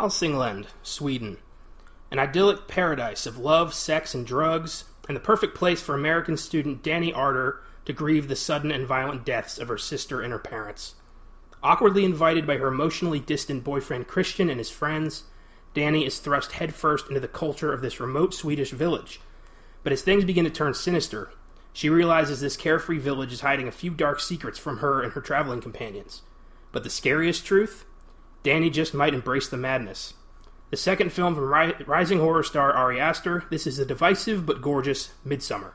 Hälsingland, Sweden. An idyllic paradise of love, sex, and drugs, and the perfect place for American student Danny Ardor to grieve the sudden and violent deaths of her sister and her parents. Awkwardly invited by her emotionally distant boyfriend Christian and his friends, Danny is thrust headfirst into the culture of this remote Swedish village. But as things begin to turn sinister, she realizes this carefree village is hiding a few dark secrets from her and her traveling companions. But the scariest truth? Danny just might embrace the madness. The second film from ri- rising horror star Ari Aster, this is a divisive but gorgeous Midsommar.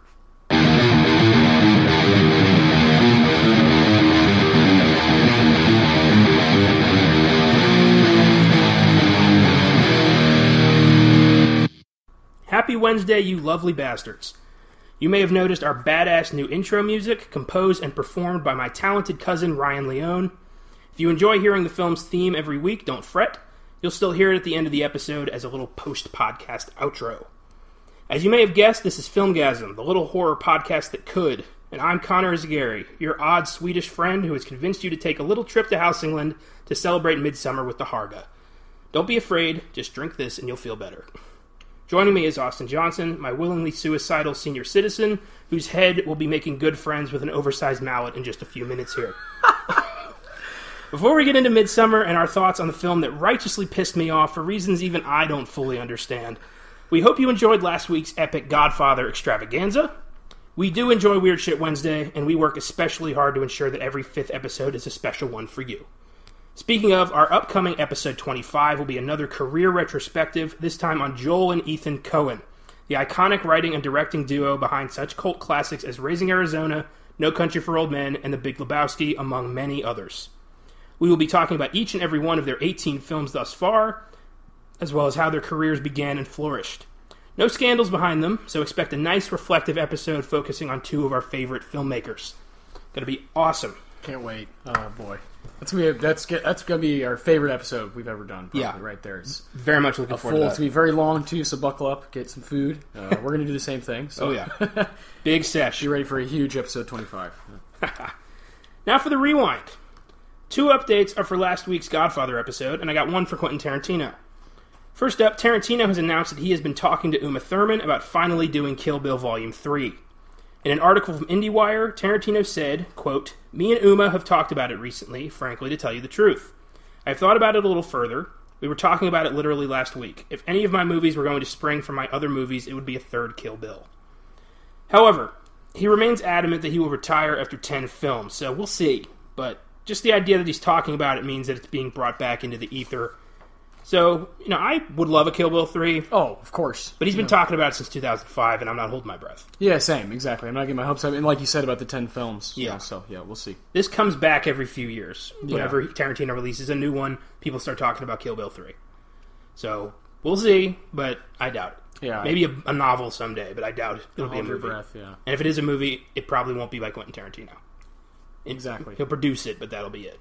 Happy Wednesday, you lovely bastards. You may have noticed our badass new intro music, composed and performed by my talented cousin Ryan Leon. If you enjoy hearing the film's theme every week, don't fret. You'll still hear it at the end of the episode as a little post podcast outro. As you may have guessed, this is Filmgazm, the little horror podcast that could. And I'm Connor Eyzaguirre, your odd Swedish friend who has convinced you to take a little trip to Hälsingland to celebrate midsummer with the Harga. Don't be afraid, just drink this and you'll feel better. Joining me is Austin Johnson, my willingly suicidal senior citizen, whose head will be making good friends with an oversized mallet in just a few minutes here. Before we get into Midsommar and our thoughts on the film that righteously pissed me off for reasons even I don't fully understand, we hope you enjoyed last week's epic Godfather extravaganza. We do enjoy Weird Shit Wednesday, and we work especially hard to ensure that every fifth episode is a special one for you. Speaking of, our upcoming episode 25 will be another career retrospective, this time on Joel and Ethan Coen, the iconic writing and directing duo behind such cult classics as Raising Arizona, No Country for Old Men, and The Big Lebowski, among many others. We will be talking about each and every one of their 18 films thus far, as well as how their careers began and flourished. No scandals behind them, so expect a nice reflective episode focusing on two of our favorite filmmakers. Gonna be awesome. Can't wait. Oh boy, that's gonna be that's that's gonna be our favorite episode we've ever done. Probably, Yeah. right there. It's Very much looking a forward full. to It's gonna be very long too, so buckle up, get some food. Uh, we're gonna do the same thing. So Oh yeah, big sesh. be ready for a huge episode twenty-five. Now for the rewind. Two updates are for last week's Godfather episode, and I got one for Quentin Tarantino. First up, Tarantino has announced that he has been talking to Uma Thurman about finally doing Kill Bill Volume 3. In an article from IndieWire, Tarantino said, quote, Me and Uma have talked about it recently, frankly, to tell you the truth. I've thought about it a little further. We were talking about it literally last week. If any of my movies were going to spring from my other movies, it would be a third Kill Bill. However, he remains adamant that he will retire after 10 films, so we'll see. But just the idea that he's talking about it means that it's being brought back into the ether. So, you know, I would love a Kill Bill 3, Oh, of course. but he's been talking about it since 2005, and I'm not holding my breath. Yeah, same. Exactly. I'm not getting my hopes up. And like you said about the ten films. you Yeah. know, so yeah, we'll see. This comes back every few years. Whenever Tarantino releases a new one, people start talking about Kill Bill 3. So, we'll see, but I doubt it. Yeah. Maybe a, a novel someday, but I doubt it. It'll be a movie. breath. Yeah. And if it is a movie, it probably won't be by Quentin Tarantino. Exactly. He'll produce it, but that'll be it.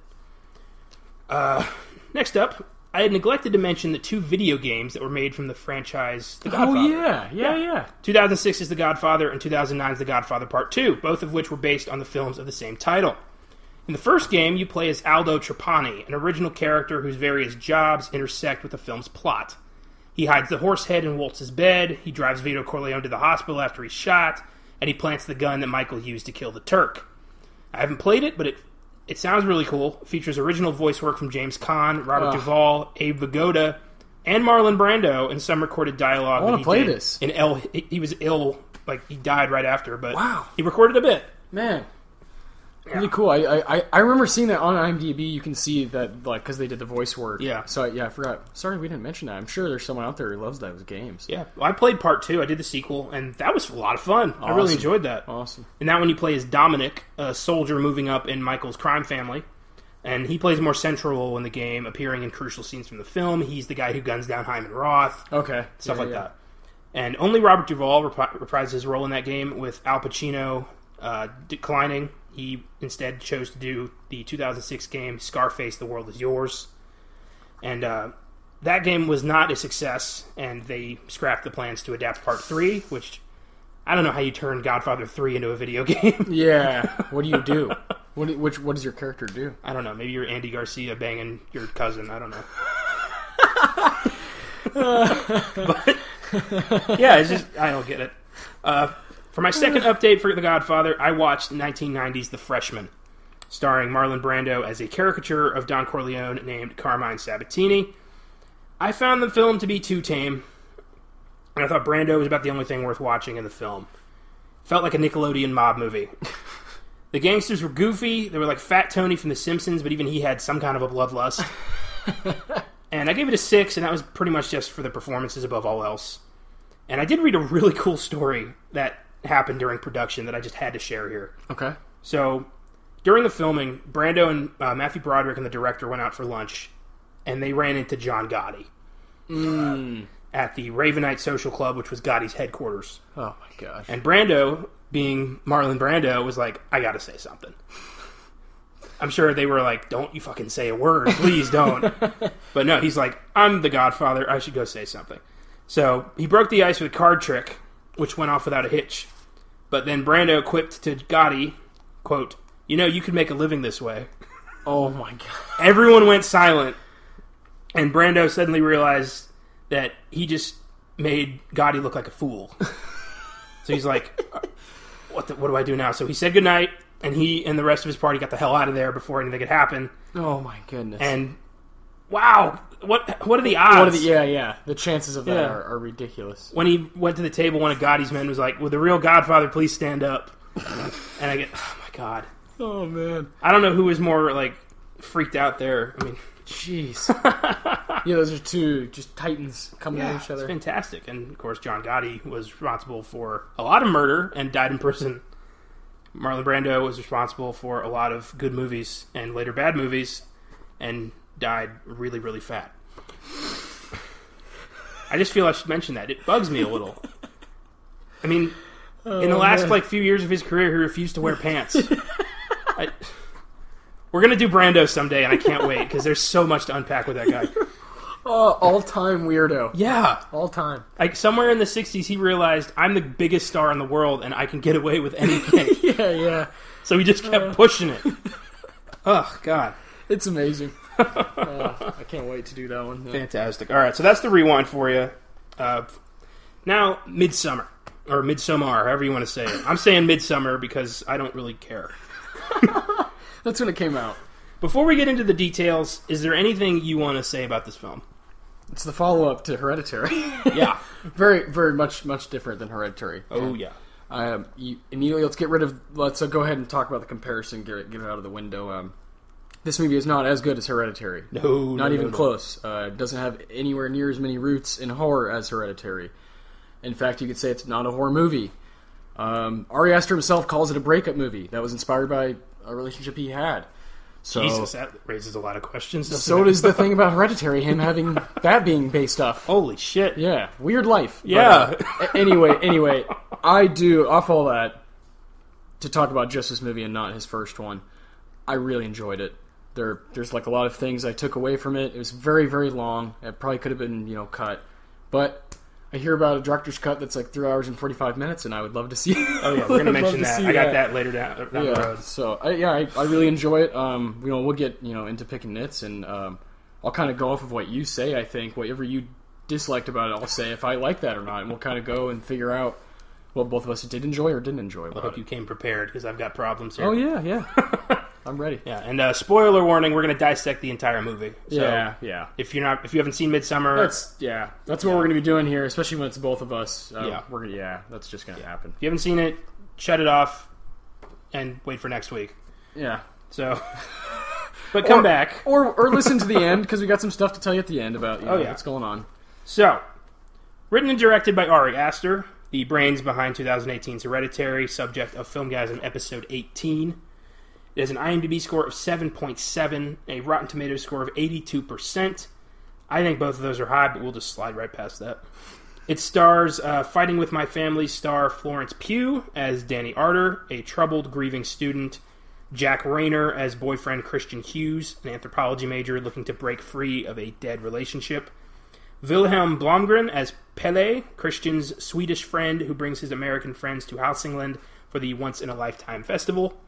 Uh, next up, I had neglected to mention the two video games that were made from the franchise The Godfather. Oh yeah, yeah, yeah. 2006 is The Godfather, and 2009 is The Godfather Part 2, both of which were based on the films of the same title. In the first game, you play as Aldo Trapani, an original character whose various jobs intersect with the film's plot. He hides the horse head in Woltz's bed, he drives Vito Corleone to the hospital after he's shot, and he plants the gun that Michael used to kill the Turk. I haven't played it, but it it sounds really cool. It features original voice work from James Caan, Robert Ugh. Duvall, Abe Vigoda, and Marlon Brando, and some recorded dialogue. I wanna play did this. In L, he he was ill, like he died right after, but Wow. he recorded a bit. Man, really cool. I, I I- remember seeing that on IMDb. You can see that like because they did the voice work. Yeah. So yeah, I forgot. Sorry, we didn't mention that. I'm sure there's someone out there who loves those games. Yeah, well, I played part two. I did the sequel, and that was a lot of fun. I really enjoyed that. Awesome. And that one you play as Dominic, a soldier moving up in Michael's crime family. And he plays a more central role in the game, appearing in crucial scenes from the film. He's the guy who guns down Hyman Roth, Okay. stuff Yeah, like yeah. that. And only Robert Duvall repri- reprised his role in that game, with Al Pacino uh, declining. He instead chose to do the 2006 game Scarface: The World Is Yours, and uh, that game was not a success. And they scrapped the plans to adapt Part Three, which I don't know how you turn Godfather Three into a video game. Yeah. What do you do? what do, which what does your character do? I don't know. Maybe you're Andy Garcia banging your cousin. I don't know. but yeah, it's just I don't get it. Uh, for my second update for The Godfather, I watched 1990's The Freshman, starring Marlon Brando as a caricature of Don Corleone named Carmine Sabatini. I found the film to be too tame, and I thought Brando was about the only thing worth watching in the film. Felt like a Nickelodeon mob movie. The gangsters were goofy. They were like Fat Tony from The Simpsons, but even he had some kind of a bloodlust. and I gave it a six, and that was pretty much just for the performances above all else. And I did read a really cool story that happened during production that I just had to share here. Okay. So, during the filming, Brando and uh, Matthew Broderick and the director went out for lunch, and they ran into John Gotti at the Ravenite Social Club, which was Gotti's headquarters. Oh my gosh. And Brando, being Marlon Brando, was like, I gotta say something. I'm sure they were like, don't you fucking say a word. Please don't. but no, he's like, I'm the godfather. I should go say something. So he broke the ice with a card trick, which went off without a hitch. But then Brando quipped to Gotti, quote, You know, you could make a living this way. oh my god. Everyone went silent, and Brando suddenly realized that he just made Gotti look like a fool. so he's like, "What? The, what do I do now?" So he said goodnight, and he and the rest of his party got the hell out of there before anything could happen. Oh my goodness. And wow, what what are the odds? what are the, yeah, yeah. The chances of that Yeah. are, are ridiculous. When he went to the table, one of Gotti's men was like, "Would the real Godfather please stand up?" and I get, oh my god, Oh man. I don't know who was more like freaked out there. I mean, Jeez. yeah, those are two just titans coming at each it's other. fantastic. And of course, John Gotti was responsible for a lot of murder and died in prison. Marlon Brando was responsible for a lot of good movies and later bad movies, and died really, really fat. I just feel I should mention that. It bugs me a little. I mean, in the oh, last man. like few years of his career, he refused to wear pants. I, we're gonna do Brando someday, and I can't wait because there's so much to unpack with that guy. Oh, all time weirdo. Yeah, All time. like somewhere in the 60s he realized i'm the biggest star in the world and i can get away with anything Yeah, yeah. so he just kept uh. pushing it oh god It's amazing. Uh, I can't wait to do that one. Yeah. fantastic all right so that's the rewind for you uh, now midsummer or midsummer however you want to say it i'm saying midsummer because i don't really care That's when it came out. before we get into the details is there anything you want to say about this film It's the follow up to Hereditary. yeah very, very much, much different than Hereditary. oh yeah Um, you, immediately, let's get rid of. Let's uh, go ahead and talk about the comparison. Get it, get it out of the window. Um, this movie is not as good as Hereditary. no Not no, even no, no. close. Uh, it doesn't have anywhere near as many roots in horror as Hereditary. In fact, you could say it's not a horror movie. Um, Ari Aster himself calls it a breakup movie that was inspired by a relationship he had. So, jesus that raises a lot of questions so does the thing about Hereditary, him having that being based off. holy shit Yeah, weird life. But, Yeah. uh, anyway, anyway, I do off all that to talk about just this movie and not his first one. I really enjoyed it. There, there's like a lot of things I took away from it. It was very, very long. It probably could have been, you know, cut. But I hear about a director's cut that's like three hours and forty five minutes, and I would love to see. It. Oh yeah, we're gonna mention that. I got that later down, down the Yeah. road. So I, yeah, I, I really enjoy it. Um, you know, we'll get you know into picking nits, and um, I'll kind of go off of what you say. I think whatever you disliked about it, I'll say if I like that or not, and we'll kind of go and figure out what both of us did enjoy or didn't enjoy I hope it. you came prepared because I've got problems here. Oh yeah, yeah, I'm ready. Yeah, and uh, spoiler warning: we're gonna dissect the entire movie. So yeah, yeah. If you're not, if you haven't seen Midsommar, That's yeah. That's what we're gonna be doing here, especially when it's both of us. Uh, Yeah. we're gonna yeah. That's just gonna happen. if you haven't seen it, shut it off and wait for next week. Yeah. So, but come Or- back. Or or listen to the end because we got some stuff to tell you at the end about you know, Oh, yeah. what's going on. So, written and directed by Ari Aster, the brains behind 2018's Hereditary, subject of Filmgazm episode 18. It has an IMDb score of 7.7, a Rotten Tomatoes score of 82%. I think both of those are high, but we'll just slide right past that. It stars uh, Fighting with My Family star Florence Pugh as Danny Ardor, a troubled, grieving student. Jack Reynor as boyfriend Christian Hughes, an anthropology major looking to break free of a dead relationship. Vilhelm Blomgren as Pele, Christian's Swedish friend who brings his American friends to Hälsingland for the once in a lifetime festival.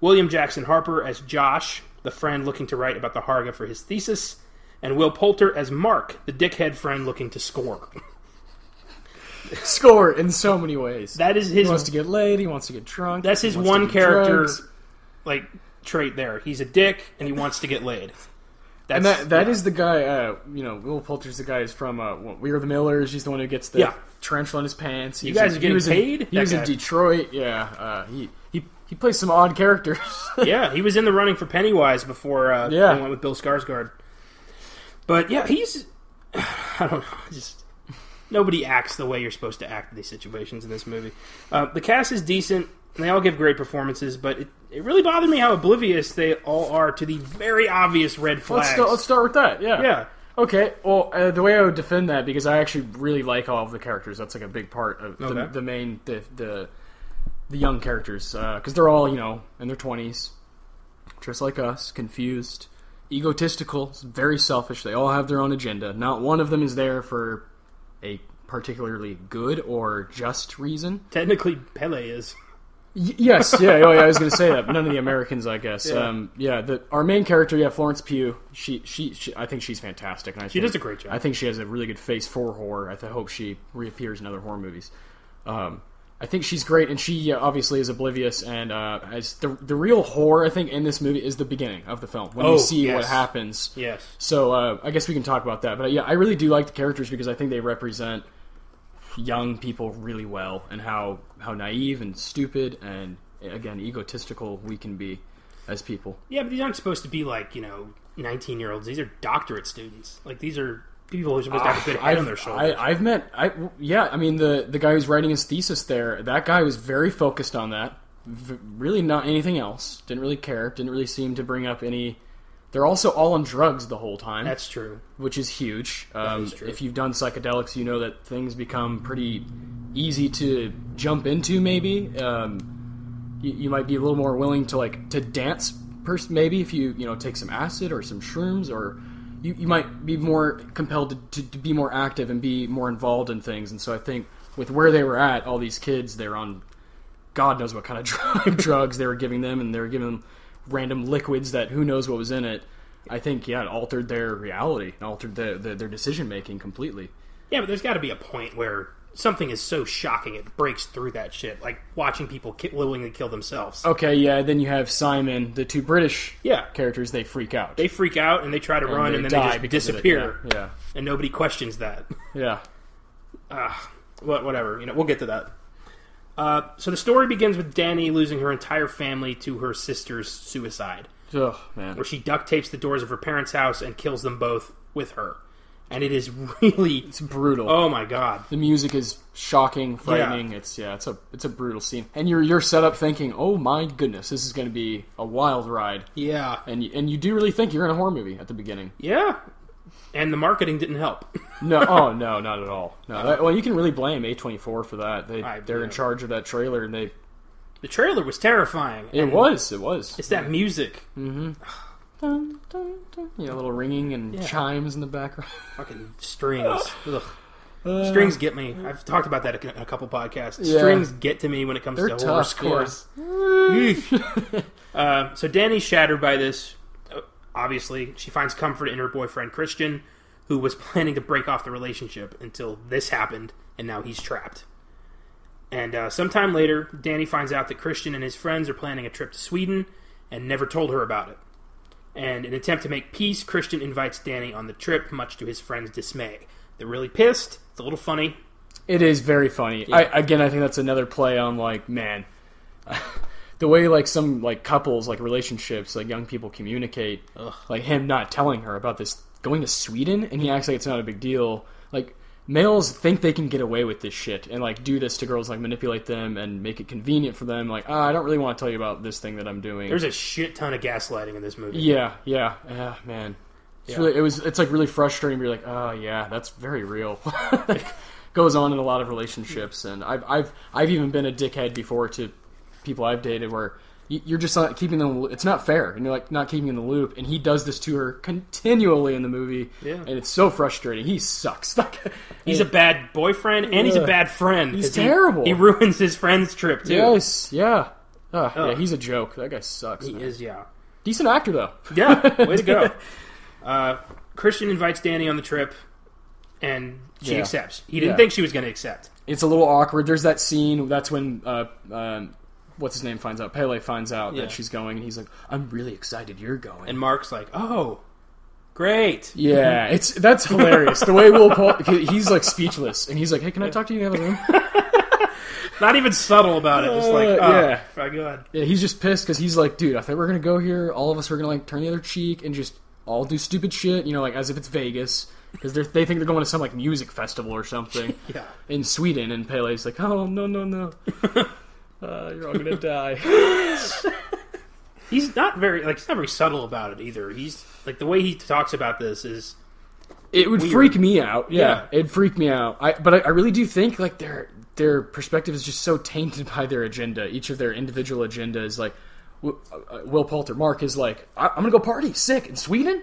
William Jackson Harper as Josh, the friend looking to write about the Harga for his thesis. and Will Poulter as Mark, the dickhead friend looking to score. Score in so many ways. That is he his wants to get laid. He wants to get drunk. That's his one character drugs. like trait there. He's a dick and he wants to get laid. That's, And that that yeah. is the guy. Uh, you know, Will Poulter's the guy who's from uh, We Are the Millers. He's the one who gets the Yeah. tarantula in his pants. You He's guys in- are he getting was in- paid? he That was guy. in Detroit. Yeah, uh, he he plays some odd characters. yeah, he was in the running for Pennywise before uh, Yeah. they went with Bill Skarsgård. But yeah, he's I don't know, just nobody acts the way you're supposed to act in these situations in this movie. Uh, the cast is decent, and they all give great performances, but it, it really bothered me how oblivious they all are to the very obvious red let's flags. let's start with that. Yeah. yeah, Okay. Well, uh, the way I would defend that because I actually really like all of the characters. That's like a big part of the, Okay. the main the the the young characters because they're all you know in their twenties, just like us, confused, egotistical, very selfish. They all have their own agenda. Not one of them is there for a particularly good or just reason. technically Pele is. Y- yes, yeah, oh, yeah, I was going to say that. None of the Americans, I guess. Yeah. Um, yeah, the, our main character, yeah, Florence Pugh. She, she, she, I think she's fantastic. And I She think, does a great job. I think she has a really good face for horror. I th- hope she reappears in other horror movies. Um, I think she's great, and she uh, obviously is oblivious. And uh, as the the real horror, I think, in this movie is the beginning of the film when Oh, you see yes. what happens. Yes. So uh, I guess we can talk about that. But uh, yeah, I really do like the characters because I think they represent young people really well and how how naive and stupid and again egotistical we can be as people. Yeah, but these aren't supposed to be like, you know, 19 year olds. These are doctorate students. Like, these are people who are supposed to have a good head on their shoulders. I, I've met, I yeah, I mean the the guy who's writing his thesis there, that guy was very focused on that. V- really, not anything else. Didn't really care. Didn't really seem to bring up any. They're also all on drugs the whole time. That's true. which is huge. Um, is. If you've done psychedelics, you know that things become pretty easy to jump into. Maybe um, you, you might be a little more willing to like to dance. Pers- maybe if you you know take some acid or some shrooms, or you, you might be more compelled to, to, be more active and be more involved in things. And so I think with where they were at, all these kids, they're on God knows what kind of drug, drugs they were giving them, and they were giving them random liquids that who knows what was in it. I think yeah, it altered their reality, it altered the, the, their decision making completely. Yeah, but there's got to be a point where something is so shocking it breaks through that shit. Like watching people ki- willingly kill themselves. Okay, yeah. Then you have Simon, the two British Yeah. characters. They freak out. They freak out and they try to run they and then die they just of it, disappear. Yeah, And nobody questions that. yeah. What, whatever. You know, we'll get to that. Uh, so the story begins with Danny losing her entire family to her sister's suicide, yeah. Oh man, where she duct tapes the doors of her parents' house and kills them both with her. And it is really, it's brutal. oh my god, The music is shocking, frightening. It's yeah, it's a it's a brutal scene. And you're you're set up thinking, oh my goodness, this is going to be a wild ride. yeah, And you, and you do really think you're in a horror movie at the beginning. yeah. And the marketing didn't help. No, oh no, not at all. No, that, well, you can really blame A24 for that. They I- they're in charge of that trailer, and they the trailer was terrifying. it was it was It's that music. Mm-hmm. Dun, dun, dun, you know, little ringing and Yeah. chimes in the background. Fucking strings. Ugh. Strings get me. I've talked about that in a couple podcasts. Yeah. Strings get to me when it comes They're to horror tough, scores. Yeesh. uh, so Danny's shattered by this. Uh, Obviously, she finds comfort in her boyfriend Christian, who was planning to break off the relationship until this happened, and now he's trapped. And uh, sometime later, Danny finds out that Christian and his friends are planning a trip to Sweden and never told her about it. And in an attempt to make peace, Christian invites Danny on the trip, much to his friends' dismay. They're really pissed. It's a little funny. It is very funny. I again, I think that's another play on like man, the way like some like couples like relationships like young people communicate. Like him not telling her about this going to Sweden, and he acts like it's not a big deal. Like males think they can get away with this shit and like do this to girls, like manipulate them and make it convenient for them. Like, ah, I don't really want to tell you about this thing that I'm doing. There's a shit ton of gaslighting in this movie. Yeah, yeah, yeah, man. It's Yeah. really, it was, it's like really frustrating. You're like, oh yeah, that's very real. Goes on in a lot of relationships, and I've, I've, I've even been a dickhead before to people I've dated where you're just not keeping them. It's not fair, and you're like not keeping in the loop. And he does this to her continually in the movie, Yeah. and it's so frustrating. He sucks. Like, He's a bad boyfriend and he's a bad friend. He's terrible. He, ruins his friend's trip too. yes, yeah. Ah, yeah, he's a joke. That guy sucks. He man. is, yeah. Decent actor though. Yeah, way to go. Uh, Christian invites Danny on the trip, and she Yeah. accepts. He didn't Yeah. think she was going to accept. It's a little awkward. There's that scene. That's when uh, um what's his name finds out. Pele finds out Yeah. that she's going, and he's like, "I'm really excited you're going." And Mark's like, "Oh, great." yeah, it's that's hilarious. The way Will Paul, he's like speechless, and he's like, "Hey, can I talk to you in the other room?" Not even subtle about it. Just like, Uh, oh, yeah. my god. Yeah, he's just pissed because he's like, dude, I thought we were gonna go here. All of us are gonna like turn the other cheek and just all do stupid shit, you know, like as if it's Vegas because they they think they're going to some like music festival or something Yeah. in Sweden. And Pele's like, oh no no no, uh, you're all gonna die. He's not very like he's not very subtle about it either. He's like the way he talks about this is It would Weird. freak me out. Yeah, Yeah. it'd freak me out. I, but I, I really do think like their their perspective is just so tainted by their agenda. Each of their individual agendas, like uh, Will Poulter, Mark is like, I'm gonna go party sick in Sweden.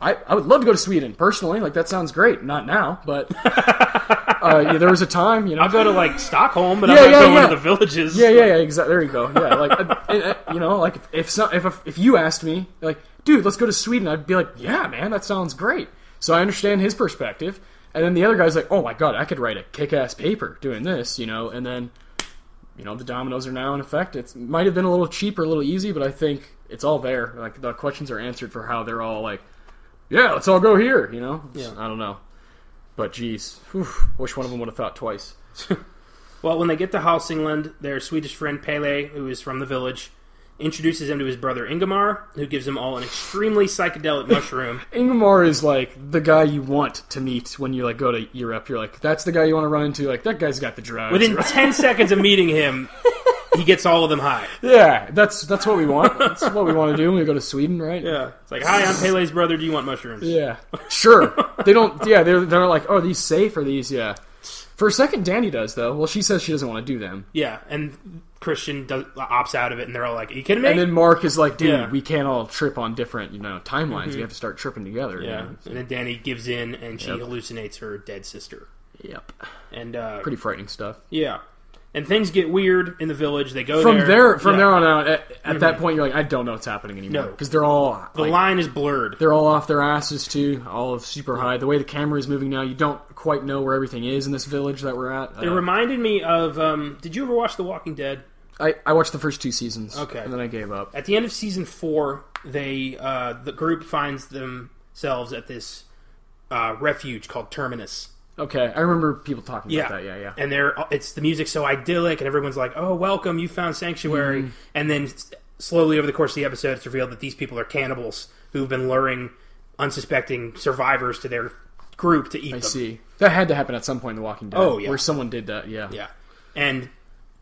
I, I would love to go to Sweden personally. Like that sounds great. Not now, but uh, yeah, there was a time, you know. I'll go to like Stockholm, but Yeah, I'm not yeah, going yeah. to the villages. Yeah, yeah, yeah. Exactly. There you go. Yeah, like uh, and, uh, you know, like if if, so, if if you asked me, like, dude, let's go to Sweden, I'd be like, yeah, man, that sounds great. So I understand his perspective, and then the other guy's like, oh my god, I could write a kick-ass paper doing this, you know, and then. You know the dominoes are now in effect. It might have been a little cheap or a little easy, but I think it's all there. Like the questions are answered for how they're all like, yeah, let's all go here. You know, Yeah. I don't know, but geez, whew, wish one of them would have thought twice. Well, when they get to Hälsingland, their Swedish friend Pele, who is from the village, introduces him to his brother Ingemar, who gives them all an extremely psychedelic mushroom. Ingemar is like the guy you want to meet when you like go to Europe. You're like, that's the guy you want to run into. Like that guy's got the drugs. Within 10 seconds of meeting him, he gets all of them high. yeah, that's that's what we want. That's what we want to do when we go to Sweden, right? Yeah. It's like, hi, I'm Pele's brother. Do you want mushrooms? Yeah, sure. they don't. Yeah, they're they're like, oh, are these safe? Are these? Yeah. For a second, Danny does though. Well, she says she doesn't want to do them, Yeah, and Christian does, opts out of it, and they're all like, "Are you kidding me?" and then Mark is like, dude, Yeah. Mm-hmm. we can't all trip on different you know timelines. We have to start tripping together. you yeah, know? and then Danny gives in, and she Yep. hallucinates her dead sister. Yep. And uh, Pretty frightening stuff. yeah, and things get weird in the village. They go From there. from yeah. there on out, at, at that point, you're like, I don't know what's happening anymore No. because they're all The like, line is blurred. They're all off their asses too, all of super high. The way the camera is moving now, you don't quite know where everything is in this village that we're at. It Uh, reminded me of. Um, did you ever watch The Walking Dead? I, I watched the first two seasons, Okay. and then I gave up. At the end of season four, they uh, the group finds themselves at this uh, refuge called Terminus. Okay, I remember people talking Yeah, about that. Yeah, yeah. And they're it's the music's so idyllic, and everyone's like, "Oh, welcome, you found sanctuary." Mm-hmm. And then slowly over the course of the episode, it's revealed that these people are cannibals who've been luring unsuspecting survivors to their group to eat I them. see. That had to happen at some point in The Walking Dead. Oh, yeah. where someone did that. Yeah. Yeah, and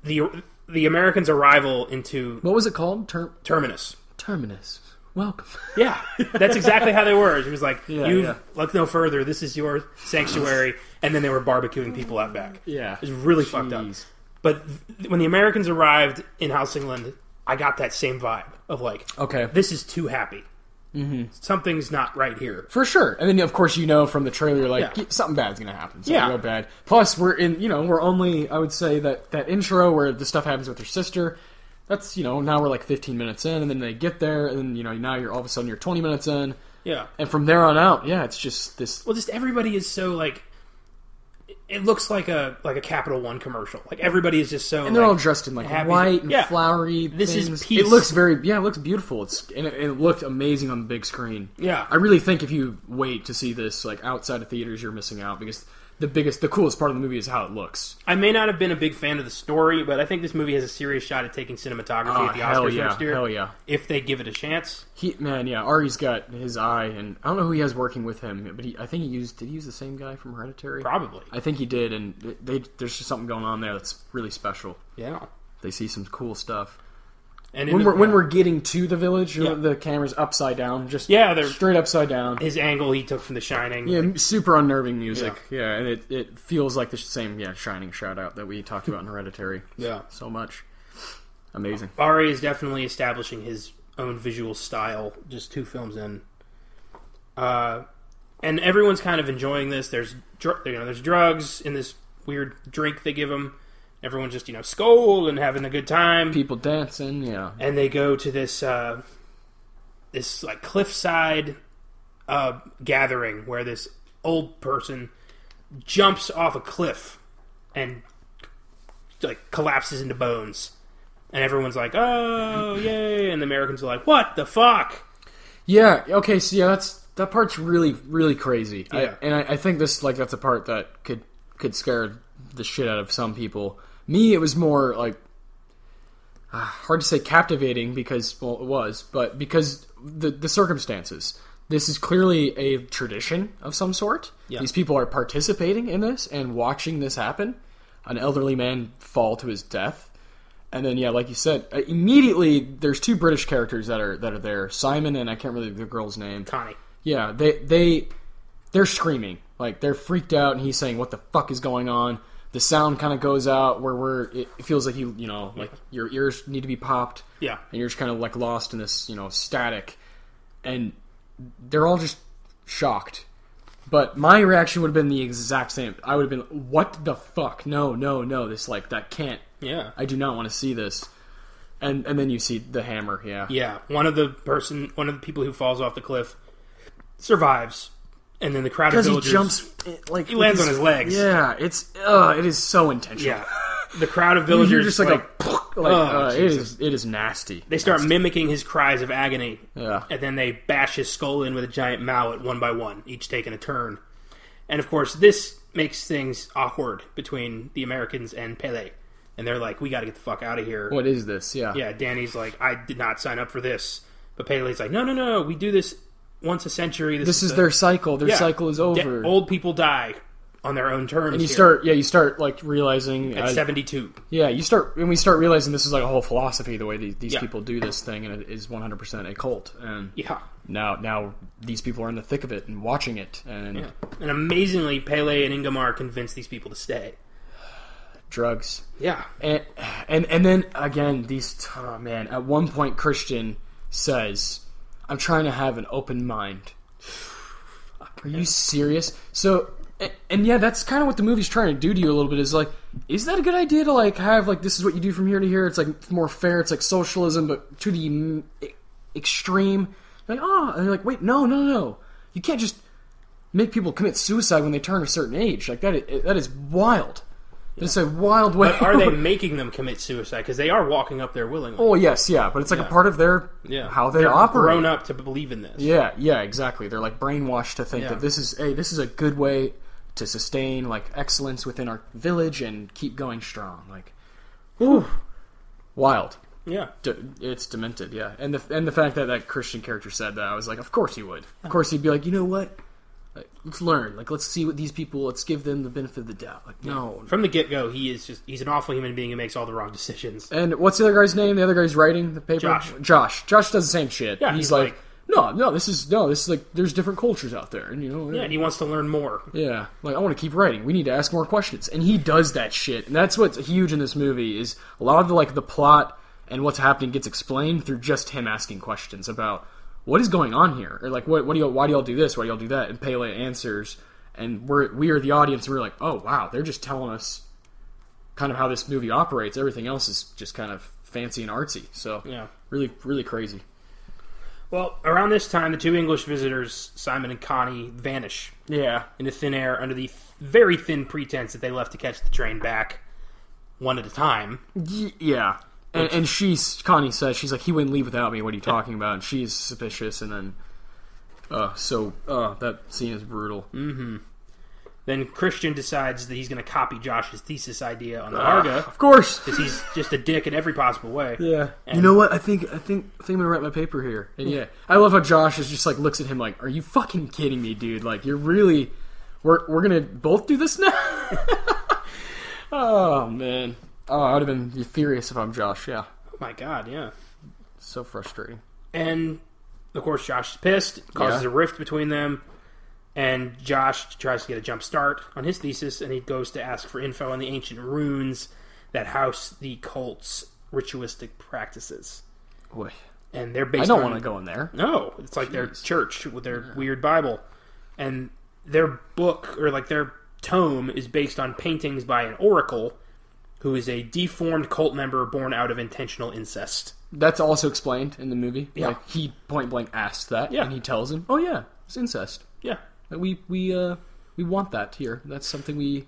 the the Americans' arrival into What was it called? Ter- Terminus. Terminus. Welcome. Yeah, that's exactly how they were. It was like, Yeah, you yeah. look no further. This is your sanctuary, and then they were barbecuing people out back. Yeah. It was really fucked up. Jeez. But th- when the Americans arrived in Hälsingland, I got that same vibe of like, Okay. this is too happy. Mm-hmm. Something's not right here. For sure, and then of course you know from the trailer like Yeah. something bad's gonna happen. Something Yeah. real bad. Plus we're in, you know, we're only I would say that that intro where the stuff happens with her sister. That's you know now we're like 15 minutes in, and then they get there, and then you know now you're all of a sudden you're 20 minutes in, Yeah. and from there on out, yeah, it's just this. Well, just everybody is so like. It looks like a like a Capital One commercial. Like everybody is just so. And they're like, all dressed in like happy. white and Yeah. flowery. This is peace. It looks very yeah, it looks beautiful. It's and it, it looked amazing on the big screen. Yeah. I really think if you wait to see this like outside of theaters, you're missing out because the biggest, the coolest part of the movie is how it looks. I may not have been a big fan of the story, but I think this movie has a serious shot at taking cinematography Oh, at the Oscars yeah, next year. hell yeah. If they give it a chance. He man, yeah, Ari's got his eye, and I don't know who he has working with him, but he, I think he used did he use the same guy from Hereditary? Probably. I think he did, and they there's just something going on there that's really special. Yeah. They see some cool stuff. And When we're when we're getting to the village, Yeah. the camera's upside down, just Yeah, they're straight upside down. his angle he took from The Shining. Yeah, super unnerving music. Yeah, and it, it feels like the same yeah shining shout out that we talked about in Hereditary. Yeah. so much amazing. Ari is definitely establishing his own visual style just two films in. Uh, and everyone's kind of enjoying this. There's you know there's drugs in this weird drink they give them. Everyone's just you know skull and having a good time. People dancing, yeah. and they go to this uh, this like cliffside a gathering where this old person jumps off a cliff and like collapses into bones, and everyone's like, "Oh, yay!" And the Americans are like, "What the fuck?" Yeah. Okay. So yeah, that's that part's really really crazy. I- Yeah. and I, I think this like that's a part that could could scare the shit out of some people. Me, it was more like uh, hard to say captivating because well it was, but because the the circumstances. This is clearly a tradition of some sort. Yeah. These people are participating in this and watching this happen. An elderly man fall to his death. And then, yeah, like you said, uh, immediately there's two British characters that are that are there, Simon and I can't remember the girl's name. Connie. Yeah, they they they're screaming like they're freaked out, and he's saying, "What the fuck is going on?" The sound kind of goes out where we're it feels like you you know like your ears need to be popped, Yeah. and you're just kind of like lost in this you know static, and they're all just shocked. But my reaction would have been the exact same. I would have been, "What the fuck? No, no, no! This like that can't. Yeah. I do not want to see this." And and then you see the hammer. Yeah, Yeah, one of the person, one of the people who falls off the cliff survives, and then the crowd of because he villagers jumps eh, like He lands on his legs. Yeah, it's uh, it is so intentional. Yeah, the crowd of You're just like, a like Oh, uh, it is it is nasty. they start mimicking his cries of agony, Yeah. and then they bash his skull in with a giant mallet one by one, each taking a turn. And of course, this makes things awkward between the Americans and Pele, and they're like, "We got to get the fuck out of here." What is this? Yeah. Yeah, Danny's like, "I did not sign up for this," but Pele's like, "No, no, no, we do this once a century. This is the- their cycle. Their Yeah. cycle is De- over. old people die on their own terms. and you here. start yeah, you start like realizing at uh, seventy-two. yeah, you start and we start realizing this is like a whole philosophy the way these, these Yeah. people do this thing and it is 100% a cult. And Yeah, now now these people are in the thick of it and watching it and yeah. And amazingly, Pele and Ingemar convince these people to stay. drugs. Yeah, and and and then again these oh man at one point christian says i'm trying to have an open mind. Are you serious? So and, and yeah that's kind of what the movie's trying to do to you a little bit is like is that a good idea to like have like this is what you do from here to here? It's like more fair it's like socialism but to the extreme? Like oh and you're like wait no no no. You can't just make people commit suicide when they turn a certain age. Like that is, that is wild it's a wild way but are they making them commit suicide? Because they are walking up there willingly. Oh yes, yeah, but it's like Yeah. a part of their yeah, how they They're operate. grown up to believe in this. Yeah, yeah, exactly. They're like brainwashed to think Yeah. that this is hey, this is a good way to sustain like excellence within our village and keep going strong. Like, whew, wild. yeah. D- it's demented, yeah. And the and the fact that that Christian character said that, I was like, of course he would. Of course he'd be like, you know what? Like, let's learn. Like, let's see what these people. Let's give them the benefit of the doubt. Like, no. From the get-go, he is just—he's an awful human being who makes all the wrong decisions. And what's the other guy's name? The other guy's writing the paper. Josh. Josh. Josh does the same shit. Yeah, he's, he's like, like- no, no, this is no, this is like there's different cultures out there, and you know, Yeah, and he wants to learn more. yeah, like I want to keep writing. We need to ask more questions, and he does that shit, and that's what's huge in this movie is a lot of the like the plot and what's happening gets explained through just him asking questions about what is going on here, or like what what do you why do y'all do this, why do y'all do that, and Pele answers, and we're we are the audience, and we're like, oh wow, they're just telling us kind of how this movie operates. Everything else is just kind of fancy and artsy, so Yeah. really really crazy. Well, around this time, the two English visitors, Simon and Connie, vanish Yeah, into thin air under the very thin pretense that they left to catch the train back, one at a time. Y- yeah. And, and she's Connie says she's like he wouldn't leave without me. What are you talking about? And she's suspicious, and then uh, so uh, that scene is brutal. Then Christian decides that he's going to copy Josh's thesis idea on the Ah, Harga of course. because he's just a dick in every possible way. Yeah. And- you know what? I think I think I think I'm gonna write my paper here. And yeah, I love how Josh is just like looks at him like, "Are you fucking kidding me, dude? Like you're really we're we're gonna both do this now." oh man. Oh, I would have been furious if I'm Josh. Yeah. Oh my god, yeah. So frustrating. And of course, Josh is pissed, causes Yeah. a rift between them. And Josh tries to get a jump start on his thesis, and he goes to ask for info on the ancient runes that house the cult's ritualistic practices. Boy, And they're based I don't on- want to go in there. No, it's like their church with their weird Bible, and their book or like their tome is based on paintings by an oracle, who is a deformed cult member born out of intentional incest. That's also explained in the movie. Yeah. Like he point blank asked that, Yeah. and he tells him, "Oh yeah, It's incest. Yeah. Like, We we uh we want that here. That's something we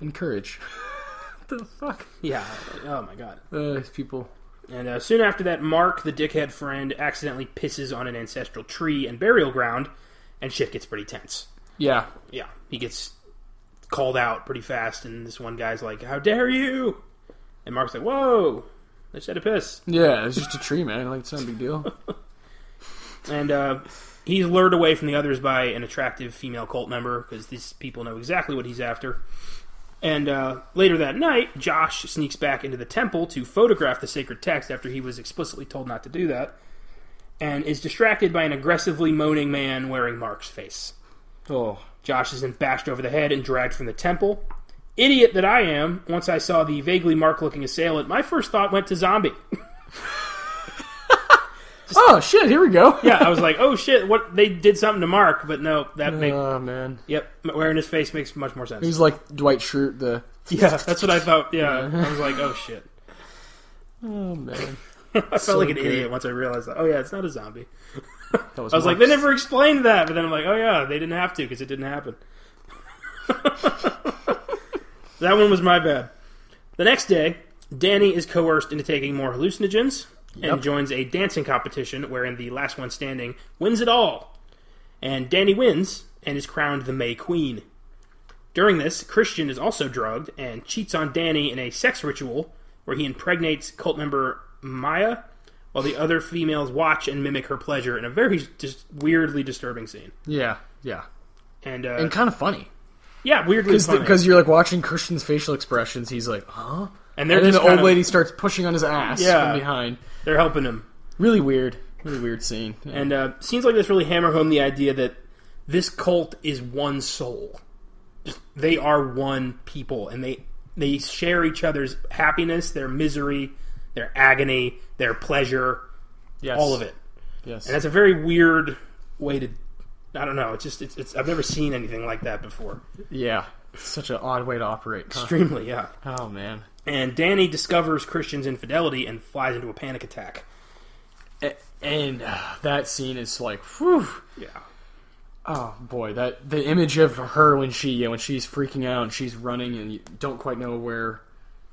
encourage. the fuck? Yeah. Oh my god. Uh, these people. And uh, soon after that, Mark, the dickhead friend, accidentally pisses on an ancestral tree and burial ground, and shit gets pretty tense. Yeah. Yeah, he gets called out pretty fast, and this one guy's like, "How dare you!" And Mark's like, "Whoa, I just had a piss." Yeah, it's just a tree, man. Like it's not a big deal. And uh, he's lured away from the others by an attractive female cult member because these people know exactly what he's after. And uh, later that night, Josh sneaks back into the temple to photograph the sacred text after he was explicitly told not to do that, and is distracted by an aggressively moaning man wearing Mark's face. Oh. Josh is then bashed over the head and dragged from the temple. Idiot that I am, once I saw the vaguely Mark looking assailant, my first thought went to zombie. Oh shit! Here we go. yeah, I was like, oh shit, what they did something to Mark, but no, that makes Oh man. Yep, wearing his face makes much more sense. He's like Dwight Schrute. The yeah, that's what I thought. Yeah, I was like, oh shit. oh man. I felt So like an good. idiot once I realized that. Oh yeah, it's not a zombie. I was like, they never explained that, but then I'm like, oh yeah, they didn't have to because it didn't happen. that one was my bad. The next day, Danny is coerced into taking more hallucinogens and joins a dancing competition wherein the last one standing wins it all. And Danny wins and is crowned the May Queen. During this, Christian is also drugged and cheats on Danny in a sex ritual where he impregnates cult member Maya while the other females watch and mimic her pleasure in a very just weirdly disturbing scene. Yeah, yeah, And, uh, and kind of funny yeah, weirdly funny. because you're like watching Christian's facial expressions. He's like, huh? and And then the old of- lady starts pushing on his ass Yeah. from behind. they're helping him. Really weird. Really weird scene. Yeah. And uh, scenes like this really hammer home the idea that this cult is one soul. They are one people, and they they share each other's happiness, their misery, their agony, their pleasure, yes. all of it. Yes. And that's a very weird way to. I don't know. It's just it's, it's I've never seen anything like that before. yeah. It's such an odd way to operate. huh? Extremely, yeah. Oh man. And Danny discovers Christian's infidelity and flies into a panic attack. And uh, that scene is like, whew. Yeah. Oh boy, that the image of her when she yeah, when she's freaking out and she's running and you don't quite know where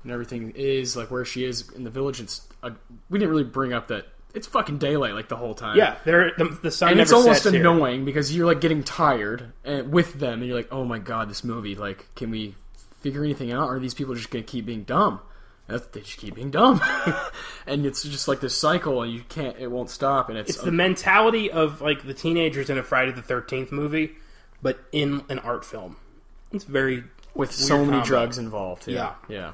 and everything is like where she is in the village. It's uh, we didn't really bring up that it's fucking daylight like the whole time. Yeah, they're, the, the sun and it's almost sets here. annoying because you're like getting tired and with them and you're like, oh my god, this movie. Like, can we figure anything out? Or are these people just gonna keep being dumb? They just keep being dumb, and it's just like this cycle, and you can't. It won't stop, and it's, It's the mentality of like the teenagers in a Friday the Thirteenth movie, but in an art film. It's very with so many combo. drugs involved. Yeah. Yeah, yeah.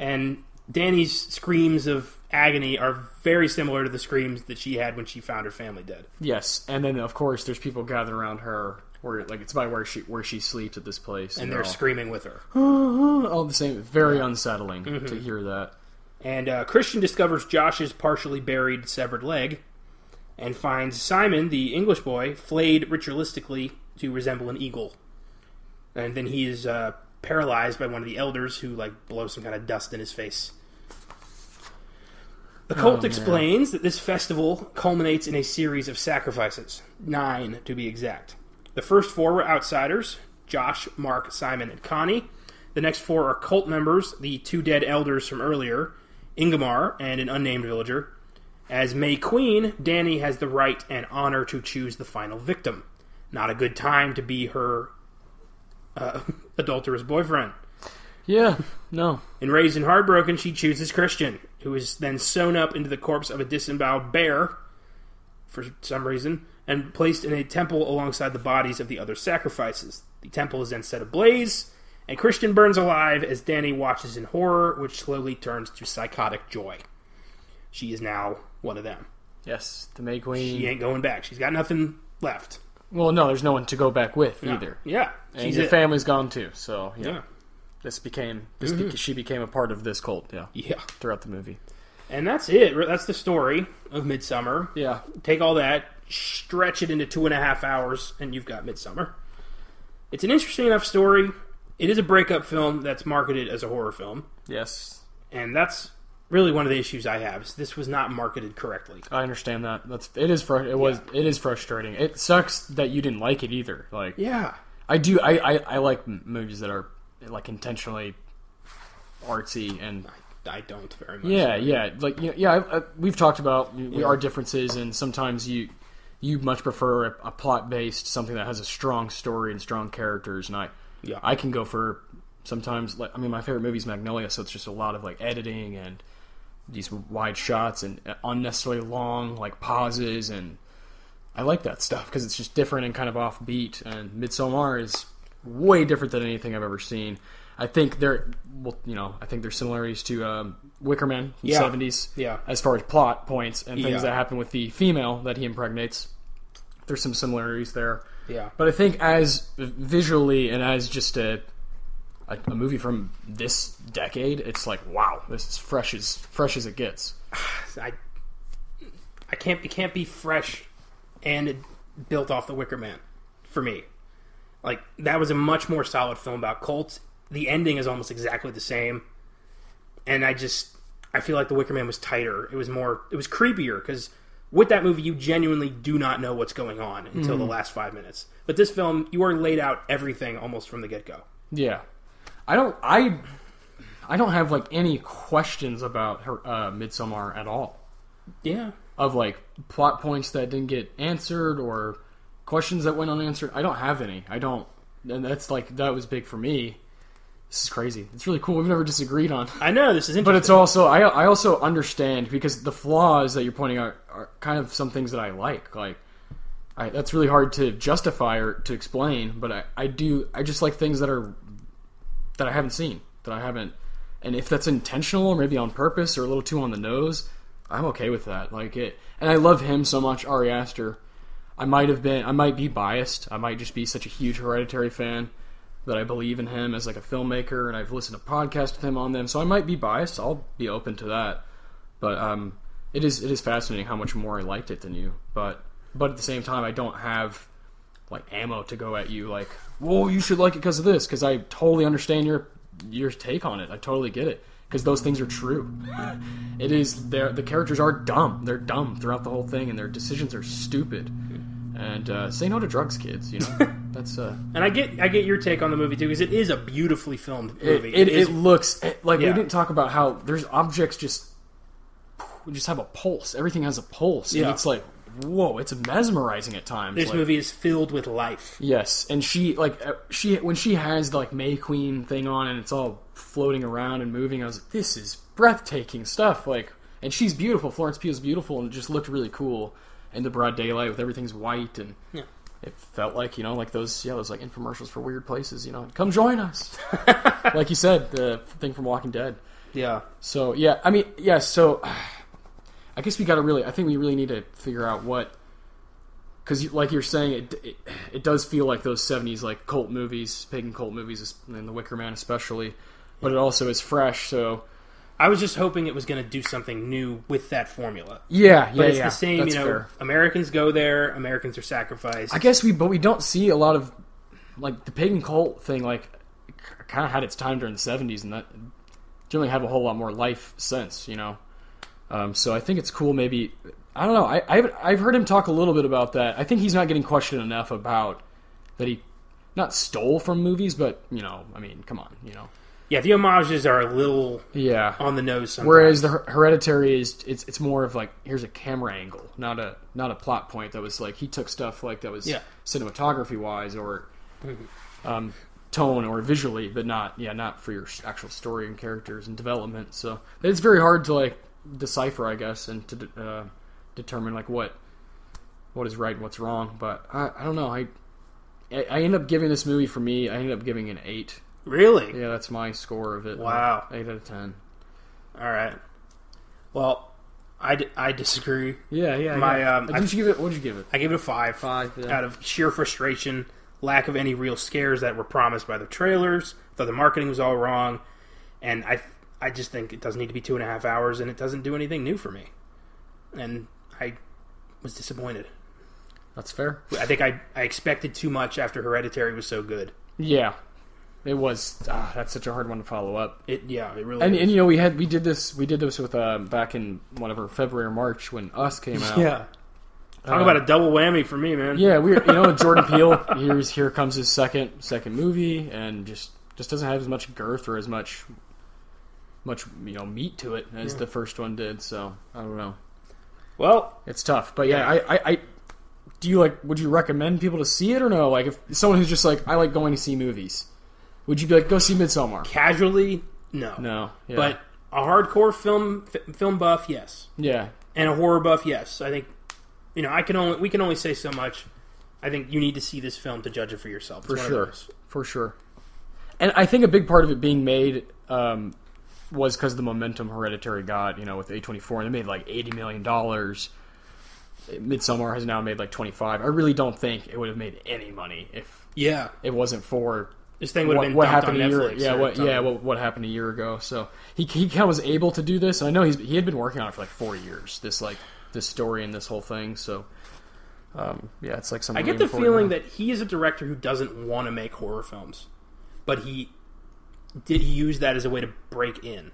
And Danny's screams of agony are very similar to the screams that she had when she found her family dead. Yes, and then of course there's people gathered around her where like it's by where she where she sleeps at this place, And they're all, screaming with her. all the same. Very unsettling to hear that. And uh, Christian discovers Josh's partially buried severed leg and finds Simon, the English boy, flayed ritualistically to resemble an eagle. And then he is uh, paralyzed by one of the elders who like blows some kind of dust in his face. The cult oh, man. explains that this festival culminates in a series of sacrifices, nine to be exact. The first four were outsiders Josh, Mark, Simon, and Connie. The next four are cult members, the two dead elders from earlier, Ingemar and an unnamed villager. As May Queen, Danny has the right and honor to choose the final victim. Not a good time to be her uh, adulterous boyfriend. Yeah, no, And raised and heartbroken, she chooses Christian, who is then sewn up into the corpse of a disemboweled bear, for some reason, and placed in a temple alongside the bodies of the other sacrifices. The temple is then set ablaze, and Christian burns alive as Danny watches in horror, which slowly turns to psychotic joy. She is now one of them. yes, the May Queen. She ain't going back. She's got nothing left. Well, no, there's no one to go back with No. either, Yeah. and She's your it. family's gone too. So yeah, Yeah. this became this be- she became a part of this cult. Yeah, Yeah. throughout the movie. And that's it. That's the story of Midsommar. Yeah, take all that, stretch it into two and a half hours, and you've got Midsommar. It's an interesting enough story. It is a breakup film that's marketed as a horror film, yes, and that's really one of the issues I have. Is this was not marketed correctly. I understand that. That's it is fr- it was it is frustrating. It sucks that you didn't like it either. Like Yeah. I do I, I, I like movies that are like intentionally artsy and I don't very much. yeah yeah like you know, yeah I, I, we've talked about we our differences and sometimes you you much prefer a, a plot based something that has a strong story and strong characters and I Yeah. I can go for sometimes like I mean my favorite movie is Magnolia so it's just a lot of like editing and these wide shots and unnecessarily long like pauses and I like that stuff because it's just different and kind of offbeat. And Midsommar is way different than anything I've ever seen. I think there, well, you know, I think there's similarities to um, Wicker Man from Yeah. the 70s. Yeah. As far as plot points and things Yeah. that happen with the female that he impregnates, there's some similarities there. Yeah. But I think as visually and as just a, a a movie from this decade, it's like wow, this is fresh as fresh as it gets. I I can't it can't be fresh and it built off the Wicker Man for me. Like that was a much more solid film about cults. The ending is almost exactly the same, and I just I feel like the Wicker Man was tighter. It was more it was creepier because with that movie you genuinely do not know what's going on until the mm. last five minutes. But this film you are laid out everything almost from the get go. Yeah, I don't. I I don't have like any questions about her uh, Midsommar at all. Yeah, Of like plot points that didn't get answered or questions that went unanswered. I don't have any. I don't. And that's like that was big for me. This is crazy. It's really cool. We've never disagreed on. I know this is interesting. But it's also I I also understand because the flaws that you're pointing out are kind of some things that I like. Like I, that's really hard to justify or to explain, but I, I do I just like things that are that I haven't seen that I haven't, and if that's intentional or maybe on purpose or a little too on the nose, I'm okay with that. Like it, and I love him so much, Ari Aster. I might have been I might be biased. I might just be such a huge Hereditary fan that I believe in him as like a filmmaker, and I've listened to podcasts with him on them. So I might be biased. I'll be open to that. But um, it is it is fascinating how much more I liked it than you. But but at the same time, I don't have like ammo to go at you like, whoa, you should like it because of this. Because I totally understand your your take on it. I totally get it because those things are true. It is the characters are dumb. They're dumb throughout the whole thing, and their decisions are stupid. And uh, say no to drugs, kids. You know that's uh, and I get I get your take on the movie too because it is a beautifully filmed it, movie. it, is it looks it- like Yeah. we didn't talk about how there's objects just we just have a pulse. Everything has a pulse, and Yeah. it's like whoa, it's mesmerizing at times. this like- movie is filled with life. Yes, and she like uh, she when she has the like May Queen thing on and it's all floating around and moving. I was like, this is breathtaking stuff. Like, and she's beautiful. Florence Pugh is beautiful, and it just looked really cool in the broad daylight with everything's white and. Yeah. It felt like you know, like those yeah, those like infomercials for weird places. You know, come join us, like you said, the thing from Walking Dead. Yeah, So yeah, I mean, yeah. So I guess we got to really. I think we really need to figure out what, because like you're saying, it, it it does feel like those '70s like cult movies, pagan cult movies, and The Wicker Man especially. But it also is fresh. So I was just hoping it was going to do something new with that formula. yeah, yeah, But it's yeah. the same, That's you know. fair. Americans go there. Americans are sacrificed. I guess we, but we don't see a lot of like the pagan cult thing. Like, kind of had its time during the '70s, and that generally have a whole lot more life since, you know. Um, so I think it's cool. Maybe I don't know. I, I've I've heard him talk a little bit about that. I think he's not getting questioned enough about that he not stole from movies, but you know, I mean, come on, you know. yeah, the homages are a little Yeah. on the nose. Sometimes. Whereas the Hereditary is it's it's more of like here's a camera angle, not a not a plot point that was like he took stuff like that was Yeah. cinematography wise or um, tone or visually, but not yeah not for your actual story and characters and development. So it's very hard to like decipher, I guess, and to de- uh, determine like what what is right and what's wrong. But I, I don't know. I I I end up giving this movie for me. I ended up giving an eight. really, Yeah, that's my score of it. Wow. eight out of ten. all right. Well, I, d- I disagree. Yeah, yeah. My, yeah. um, didn't you give it? What did you give it? I gave it a five. Five, yeah. Out of sheer frustration, lack of any real scares that were promised by the trailers. Thought the marketing was all wrong, and I I just think it doesn't need to be two and a half hours, and it doesn't do anything new for me. And I was disappointed. That's fair. I think I I expected too much after Hereditary was so good. Yeah, It was ah, that's such a hard one to follow up. It yeah, it really And, is. and you know we had we did this we did this with uh, back in whatever February or March when Us came out. yeah. Talk Uh, about a double whammy for me, man. Yeah, we you know Jordan Peele. Here's here comes his second second movie, and just just doesn't have as much girth or as much much you know meat to it as the first one did. So I don't know. Well, It's tough, but yeah, I, I, I do you like? Would you recommend people to see it or no? Like if someone who's just like I like going to see movies, would you be like go see Midsommar? casually, no. No, yeah. But a hardcore film f- film buff, yes, yeah, and a horror buff, yes. I think you know I can only we can only say so much. I think you need to see this film to judge it for yourself. It's for sure, for sure. And I think a big part of it being made um, was because the momentum Hereditary got, you know, with A twenty four, and they made like eighty million dollars. Midsommar has now made like twenty five. I really don't think it would have made any money if Yeah, it wasn't for this thing would have been what happened a year. Yeah, what yeah what, what happened a year ago. So he he kind of was able to do this. I know he's he had been working on it for like four years. This like this story and this whole thing. So um, yeah, it's like something I get the feeling now. that he is a director who doesn't want to make horror films, but he did he use that as a way to break in.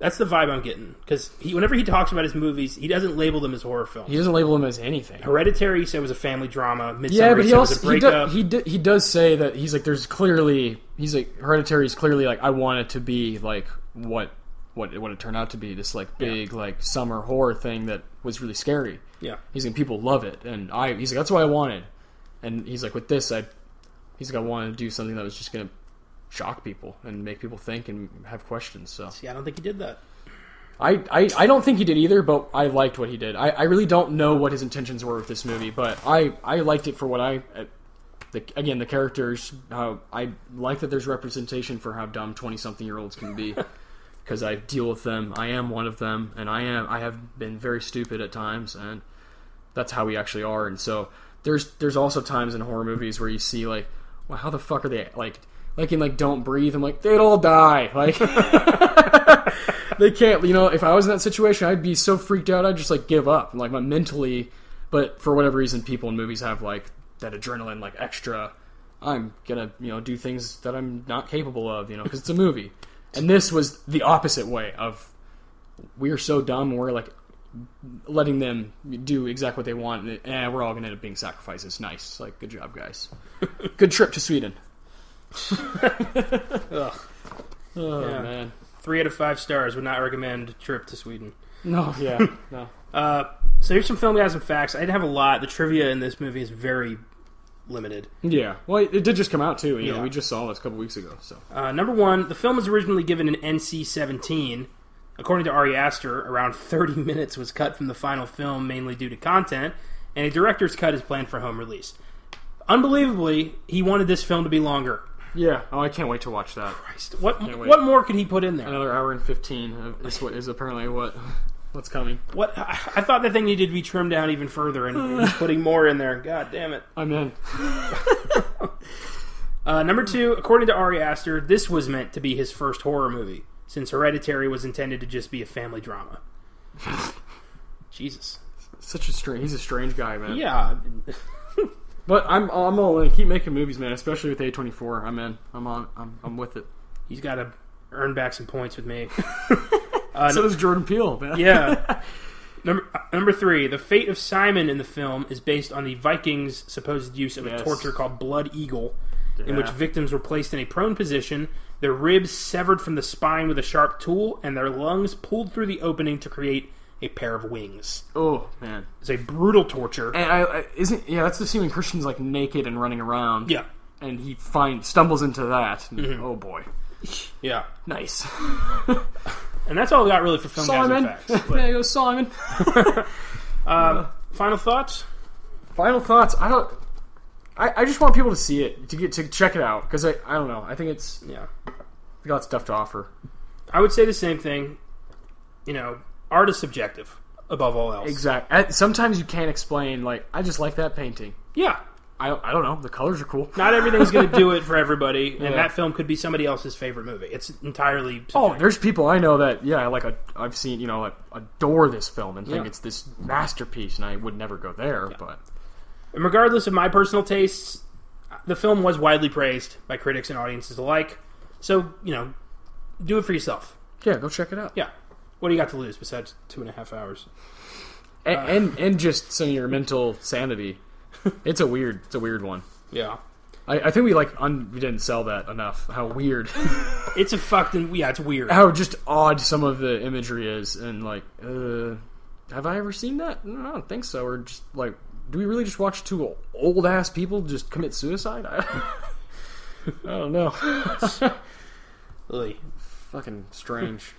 That's the vibe I'm getting because he, whenever he talks about his movies, he doesn't label them as horror films. he doesn't label them as anything. Hereditary, he said was a family drama. Midsommar, Yeah, but he he also he, do, he d- he does say that he's like there's clearly he's like Hereditary is clearly like I want it to be like what what it, what it turned out to be this like big like summer horror thing that was really scary. yeah, He's like people love it, and I he's like that's what I wanted, and he's like with this I he's like I wanted to do something that was just gonna shock people and make people think and have questions. So see, I don't think he did that. I, I, I don't think he did either, but I liked what he did. I, I really don't know what his intentions were with this movie, but I, I liked it for what I. uh, The, again, the characters. How I like that there's representation for how dumb twenty something year olds can be, because I deal with them. I am one of them, and I am. I have been very stupid at times, and that's how we actually are. And so there's there's also times in horror movies where you see like, well, how the fuck are they like like in like Don't Breathe? I'm like they'd all die. Like. they can't you know if i was in that situation i'd be so freaked out i'd just like give up. And like my mentally but for whatever reason people in movies have like that adrenaline like extra. I'm gonna you know do things that i'm not capable of you know because it's a movie. And this was the opposite way of we're so dumb we're like letting them do exactly what they want and eh, we're all gonna end up being sacrifices. Nice. Like good job guys. Good trip to sweden Ugh. oh Yeah. man Three out of five stars. Would not recommend trip to Sweden. no yeah no Uh, so here's some Filmgazm facts. I didn't have a lot. The trivia in this movie is very limited. Yeah, well, it, it did just come out too. You Yeah. know, we just saw this a couple weeks ago. So Uh, number one, the film was originally given an NC-17. According to Ari Aster, around 30 minutes was cut from the final film, mainly due to content, and a director's cut is planned for home release. Unbelievably, he wanted this film to be longer. Yeah, oh, I can't wait to watch that. Christ, what Can't wait. what more could he put in there? Another hour and fifteen of- is what is apparently what what's coming. What I I thought that thing needed to be trimmed down even further, and he's putting more in there. God damn it. I'm in. Uh, number two, according to Ari Aster, this was meant to be his first horror movie, since Hereditary was intended to just be a family drama. Jesus. Such a strange. He's a strange guy, man. Yeah. But I'm I'm all in. Keep making movies, man. Especially with A24. I'm in. I'm on. I'm I'm with it. He's got to earn back some points with me. so does Jordan Peele, man. Yeah. Number uh, number three, the fate of Simon in the film is based on the Vikings' supposed use of Yes. a torture called blood eagle, in which victims were placed in a prone position, their ribs severed from the spine with a sharp tool, and their lungs pulled through the opening to create a pair of wings. Oh man. It's a brutal torture. And I, I isn't yeah. That's the scene when Christian's like naked and running around. Yeah, And he finds stumbles into that. and- Oh boy. yeah, Nice. and that's all we got really for film guys Simon. and facts. There you go, Simon. um, final thoughts? Final thoughts. I don't. I, I just want people to see it to get to check it out because I I don't know. I think it's Yeah, We got stuff to offer. I would say the same thing. You know, art is subjective above all else. Exactly. Sometimes you can't explain. Like I just like that painting. Yeah, I I don't know. The colors are cool. not everything's going to do it for everybody, and that film could be somebody else's favorite movie. It's entirely Oh, there's people I know that yeah, like a, I've seen you know like, adore this film and think Yeah. it's this masterpiece, and I would never go there. But And regardless of my personal tastes, the film was widely praised by critics and audiences alike. So you know, do it for yourself. Yeah, go check it out. Yeah. What do you got to lose besides two and a half hours? And, and and just some of your mental sanity. It's a weird, it's a weird one. Yeah. I, I think we like un, we didn't sell that enough. How weird, It's a fucking yeah. It's weird. how just odd some of the imagery is, and like, uh, have I ever seen that? No, I don't think so. Or just like, do we really just watch two old ass people just commit suicide? I, I don't know. Really. Fucking strange.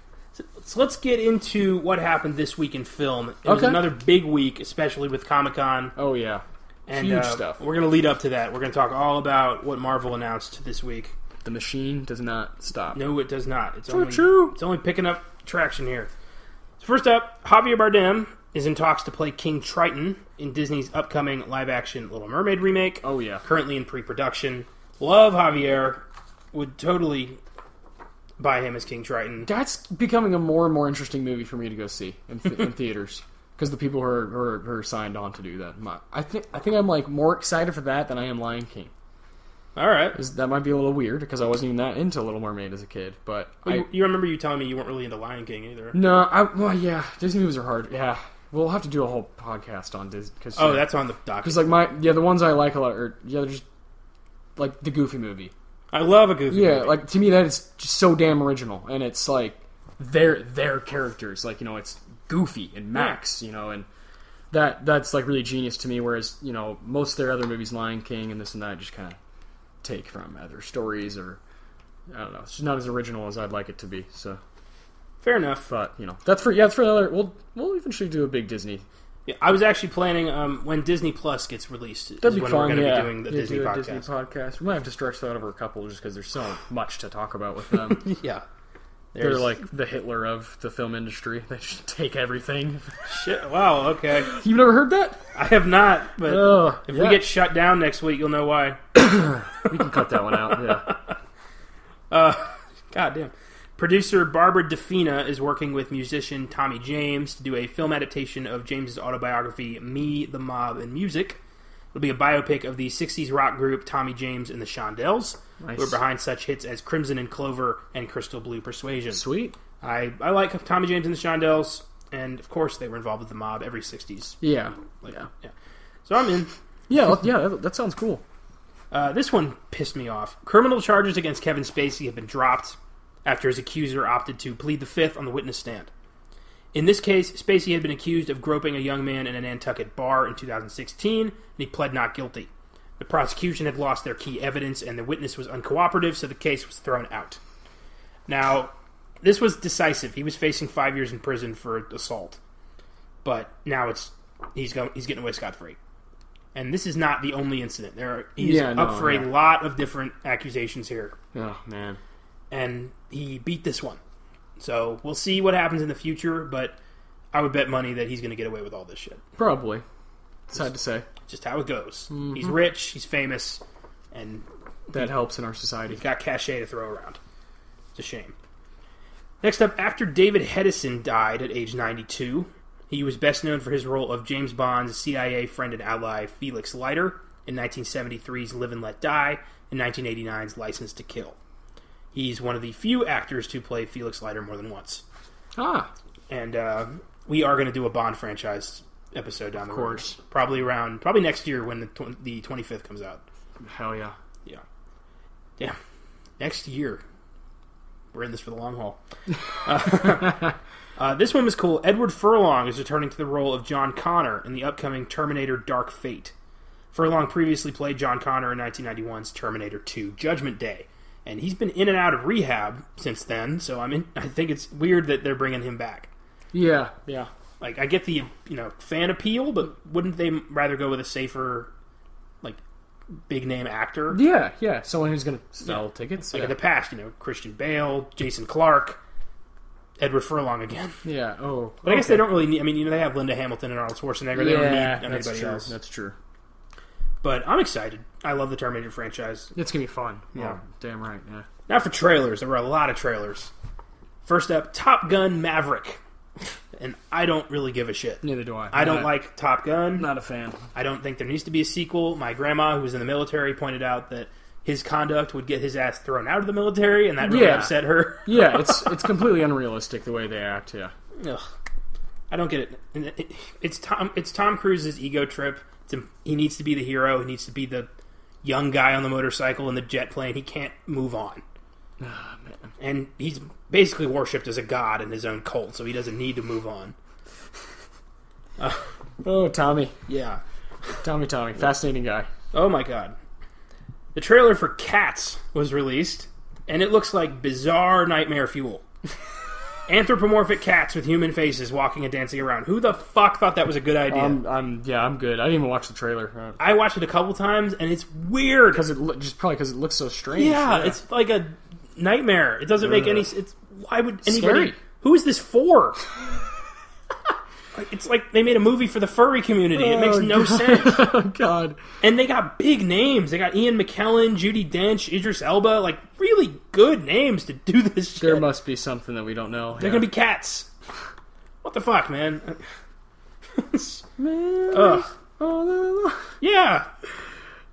So let's get into what happened this week in film. It was Okay. another big week, especially with Comic Con. Oh yeah, And Huge uh, stuff. We're going to lead up to that. We're going to talk all about what Marvel announced this week. the machine does not stop. No, it does not. It's only choo. it's only picking up traction here. So first up, Javier Bardem is in talks to play King Triton in Disney's upcoming live-action Little Mermaid remake. Oh yeah, Currently in pre-production. Love Javier. Would totally buy him as King Triton. that's becoming a more and more interesting movie for me to go see in, th- in theaters because the people who are, who are, who are signed on to do that. My- I think I think I'm like more excited for that than I am Lion King. All right, That might be a little weird because I wasn't even that into Little Mermaid as a kid. But Well, I, you, remember you telling me you weren't really into Lion King either. no, I well yeah, Disney movies are hard. Yeah, we'll have to do a whole podcast on Disney because Oh, that's on the doc. because like my yeah the ones I like a lot are yeah they're just like the Goofy movie. I love a goofy. Yeah, movie. like to me that is just so damn original, and it's like their their characters, like you know, it's Goofy and Max, you know, and that that's like really genius to me. Whereas you know most of their other movies, Lion King and this and that, just kind of take from other stories or I don't know, it's just not as original as I'd like it to be. So, fair enough. but you know, that's for yeah, that's for another. We'll we'll eventually do a big Disney. Yeah, I was actually planning um, when Disney Plus gets released. That'd be when fun. we're going to yeah, be doing the Yeah, Disney do podcast. Disney podcast. We might have to stretch that over a couple just because there's so much to talk about with them. Yeah, They're like the Hitler of the film industry. They just take everything. shit. Wow. Okay, You've never heard that? I have not, but Oh, if yeah. we get shut down next week, you'll know why. we can cut that one out. Yeah. God damn. Producer Barbara DeFina is working with musician Tommy James to do a film adaptation of James's autobiography, Me, the Mob, and Music. It'll be a biopic of the 60s rock group Tommy James and the Shondells, Nice. who are behind such hits as Crimson and Clover and Crystal Blue Persuasion. Sweet. I, I like Tommy James and the Shondells, and of course they were involved with the mob every 60s. Yeah. Like, Yeah. yeah. So I'm in. Yeah. that- Yeah. That, that sounds cool. Uh, this one pissed me off. Criminal charges against Kevin Spacey have been dropped after his accuser opted to plead the fifth on the witness stand. In this case, Spacey had been accused of groping a young man in a Nantucket bar in 2016, and he pled not guilty. The prosecution had lost their key evidence, and the witness was uncooperative, so the case was thrown out. Now, this was decisive. He was facing five years in prison for assault, but now it's he's go, he's getting away scot free. And this is not the only incident. There are, he's Yeah, no, up for yeah. a lot of different accusations here, Oh man. And he beat this one. So we'll see what happens in the future, but I would bet money that he's going to get away with all this shit. Probably. It's Sad to say. Just how it goes. Mm-hmm. He's rich, he's famous, and That helps in our society. he's got cachet to throw around. It's a shame. Next up, after David Hedison died at age 92. He was best known for his role of James Bond's CIA friend and ally Felix Leiter in 1973's Live and Let Die and 1989's License to Kill. He's one of the few actors to play Felix Leiter more than once. Ah. And uh, we are going to do a Bond franchise episode down the course. road. Probably around, probably next year when the, tw- the 25th comes out. Hell yeah. Yeah. Yeah. Next year. We're in this for the long haul. Uh, uh, this one was cool. Edward Furlong is returning to the role of John Connor in the upcoming Terminator Dark Fate. Furlong previously played John Connor in 1991's Terminator 2 Judgment Day. And he's been in and out of rehab since then, so I mean, I think it's weird that they're bringing him back. Yeah. Yeah. Like, I get the you know fan appeal, but wouldn't they rather go with a safer, like, big name actor? Yeah. Yeah. Someone who's gonna sell tickets. Like yeah. in the past, you know, Christian Bale, Jason Clarke, Edward Furlong again. yeah. Oh. But I guess they don't really need. I mean, you know, they have Linda Hamilton and Arnold Schwarzenegger. They don't need anybody That's true. else. That's true. But I'm excited. I love the Terminator franchise. It's gonna be fun. Yeah. Oh, damn right. Yeah. Now for trailers, there were a lot of trailers. First up, Top Gun Maverick. and I don't really give a shit. Neither do I. I don't Not- like Top Gun. Not a fan. I don't think there needs to be a sequel. My grandma, who was in the military, pointed out that his conduct would get his ass thrown out of the military, and that really Yeah. upset her. Yeah, it's it's completely unrealistic the way they act. Yeah. Ugh. I don't get it. It- It's Tom. It's Tom Cruise's ego trip. He needs to be the hero. He needs to be the young guy on the motorcycle in the jet plane. He can't move on. Ah, man. And he's basically worshipped as a god in his own cult, so he doesn't need to move on. Oh, Tommy, Yeah. Tommy, Tommy, fascinating guy. Oh my god. The trailer for Cats was released, and it looks like bizarre nightmare fuel. Anthropomorphic cats with human faces walking and dancing around. Who the fuck thought that was a good idea? I'm, I'm, yeah, I'm good. I didn't even watch the trailer uh, I watched it a couple times, and it's weird. because it lo- just probably because it looks so strange. Yeah, it's like a nightmare. It doesn't make any. It's why would anybody? Scary. Who is this for? It's like they made a movie for the furry community. It makes Oh, no God. sense. oh God. And they got big names. They got Ian McKellen, Judi Dench, Idris Elba, like really good names to do this shit. There must be something that we don't know. They're gonna be cats. What the fuck, man? Man, Ugh. oh, Yeah.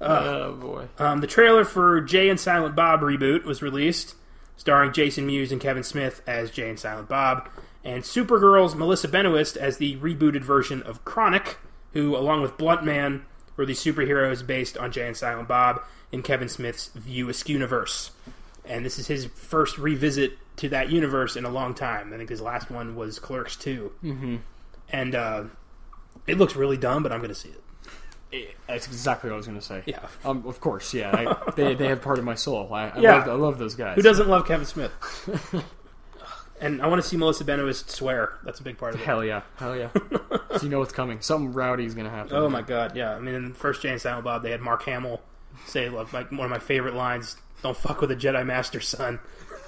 oh boy. Um, the trailer for Jay and Silent Bob reboot was released, starring Jason Mewes and Kevin Smith as Jay and Silent Bob, and Supergirl's Melissa Benoist as the rebooted version of Chronic, who, along with Bluntman, were the superheroes based on Jay and Silent Bob in Kevin Smith's View Askew universe. And this is his first revisit to that universe in a long time. I think his last one was Clerks 2. Mm-hmm. And uh, it looks really dumb, but I'm going to see it. That's exactly what I was going to say. Yeah. Um, of course, yeah. I, they, they have part of my soul. I, I, Yeah. love, I love those guys. Who doesn't love Kevin Smith? and I want to see Melissa Benoist swear. That's a big part of it. Hell yeah. Hell yeah. so you know what's coming. Something rowdy is going to happen. Oh my god, yeah. I mean, in the first Jay and Silent Bob, they had Mark Hamill say like one of my favorite lines: "Don't fuck with a Jedi Master, son."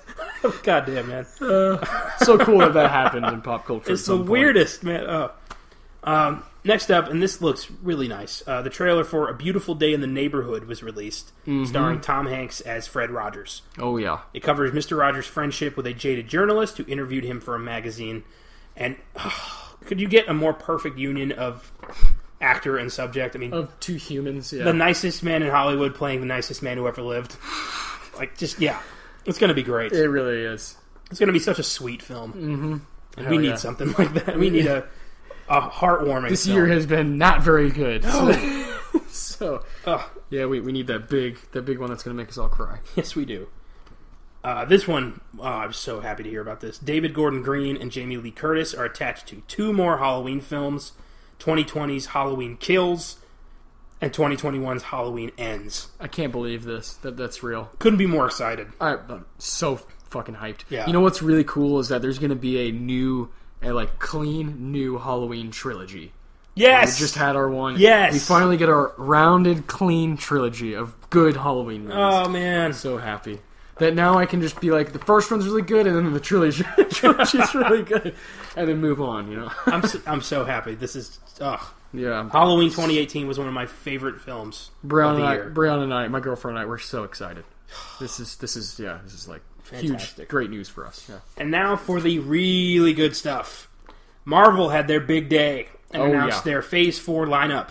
god damn, man, so cool that that happened in pop culture. it's the point. weirdest, man. Oh. Um, next up, and this looks really nice. Uh, the trailer for "A Beautiful Day in the Neighborhood" was released, Mm-hmm. starring Tom Hanks as Fred Rogers. Oh yeah. It covers Mr. Rogers' friendship with a jaded journalist who interviewed him for a magazine. And could you get a more perfect union of actor and subject? I mean, Of two humans. Yeah. the nicest man in Hollywood playing the nicest man who ever lived. Like, just, yeah. It's going to be great. it really is. It's going to be such a sweet film. Mm-hmm. And Hell we need yeah. something like that. We need a, a heartwarming This film. year has been not very good. So, so Ugh. yeah, we, we need that big that big one that's going to make us all cry. Yes, we do. Uh, this one, oh, I'm so happy to hear about this. David Gordon Green and Jamie Lee Curtis are attached to two more Halloween films 2020's Halloween Kills and 2021's Halloween Ends. I can't believe this. That that's real. Couldn't be more excited. I, I'm so fucking hyped. Yeah. You know what's really cool is that there's going to be a new, a like clean new Halloween trilogy. Yes! We just had our one. Yes! We finally get our rounded, clean trilogy of good Halloween movies. oh, man. so happy that now I can just be like the first one's really good and then the trilogy trilogy's really good and then move on. You know. I'm so, I'm so happy. This is. Ugh. yeah. Halloween 2018 was one of my favorite films Brown of and the I, year. Brown and I, my girlfriend and I, we're so excited. This is this is yeah, this is like huge, great news for us. Yeah. And now for the really good stuff. Marvel had their big day and Oh, announced yeah. their Phase 4 lineup.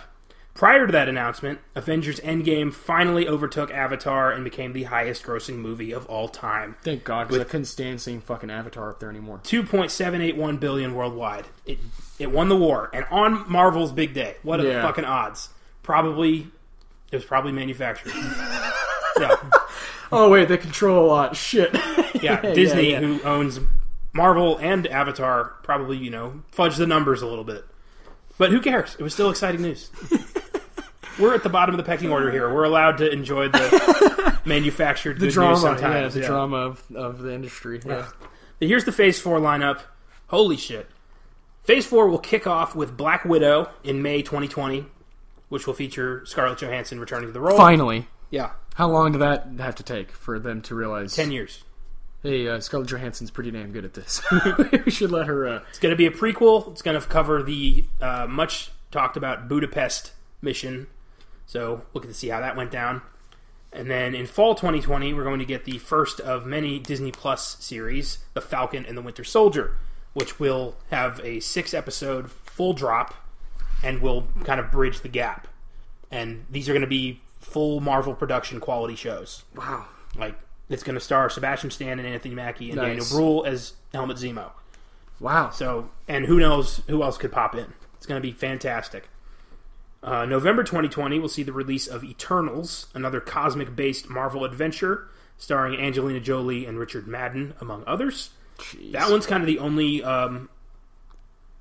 Prior to that announcement, Avengers Endgame finally overtook Avatar and became the highest grossing movie of all time. Thank God, because I couldn't stand seeing fucking Avatar up there anymore. 2.781 billion worldwide. It it won the war and on Marvel's big day. What are the fucking odds? Probably it was probably manufactured. yeah. Oh wait, they control a lot. Shit. Yeah, Disney, yeah. who owns Marvel and Avatar, probably you know fudged the numbers a little bit. But who cares? It was still exciting news. We're at the bottom of the pecking order here. We're allowed to enjoy the manufactured the drama, news yeah, sometimes. the yeah. drama of, of the industry. Yeah. But here's the Phase Four lineup. Holy shit! Phase Four will kick off with Black Widow in May 2020, which will feature Scarlett Johansson returning to the role. Finally, Yeah, how long did that have to take for them to realize? ten years. Hey, uh, Scarlett Johansson's pretty damn good at this. we should let her. Uh, It's going to be a prequel. It's going to cover the uh, much talked about Budapest mission. So we'll get to see how that went down. And then in fall 2020, we're going to get the first of many Disney Plus series, The Falcon and the Winter Soldier. which will have a six episode full drop and will kind of bridge the gap. And these are going to be full Marvel production quality shows. Wow. Like it's going to star Sebastian Stan and Anthony Mackie and Nice. Daniel Bruhl as Helmut Zemo. Wow. So, and who knows who else could pop in? It's going to be fantastic. Uh, November 2020, we'll see the release of Eternals, another cosmic based Marvel adventure starring Angelina Jolie and Richard Madden, among others. Jeez. That one's kind of the only um,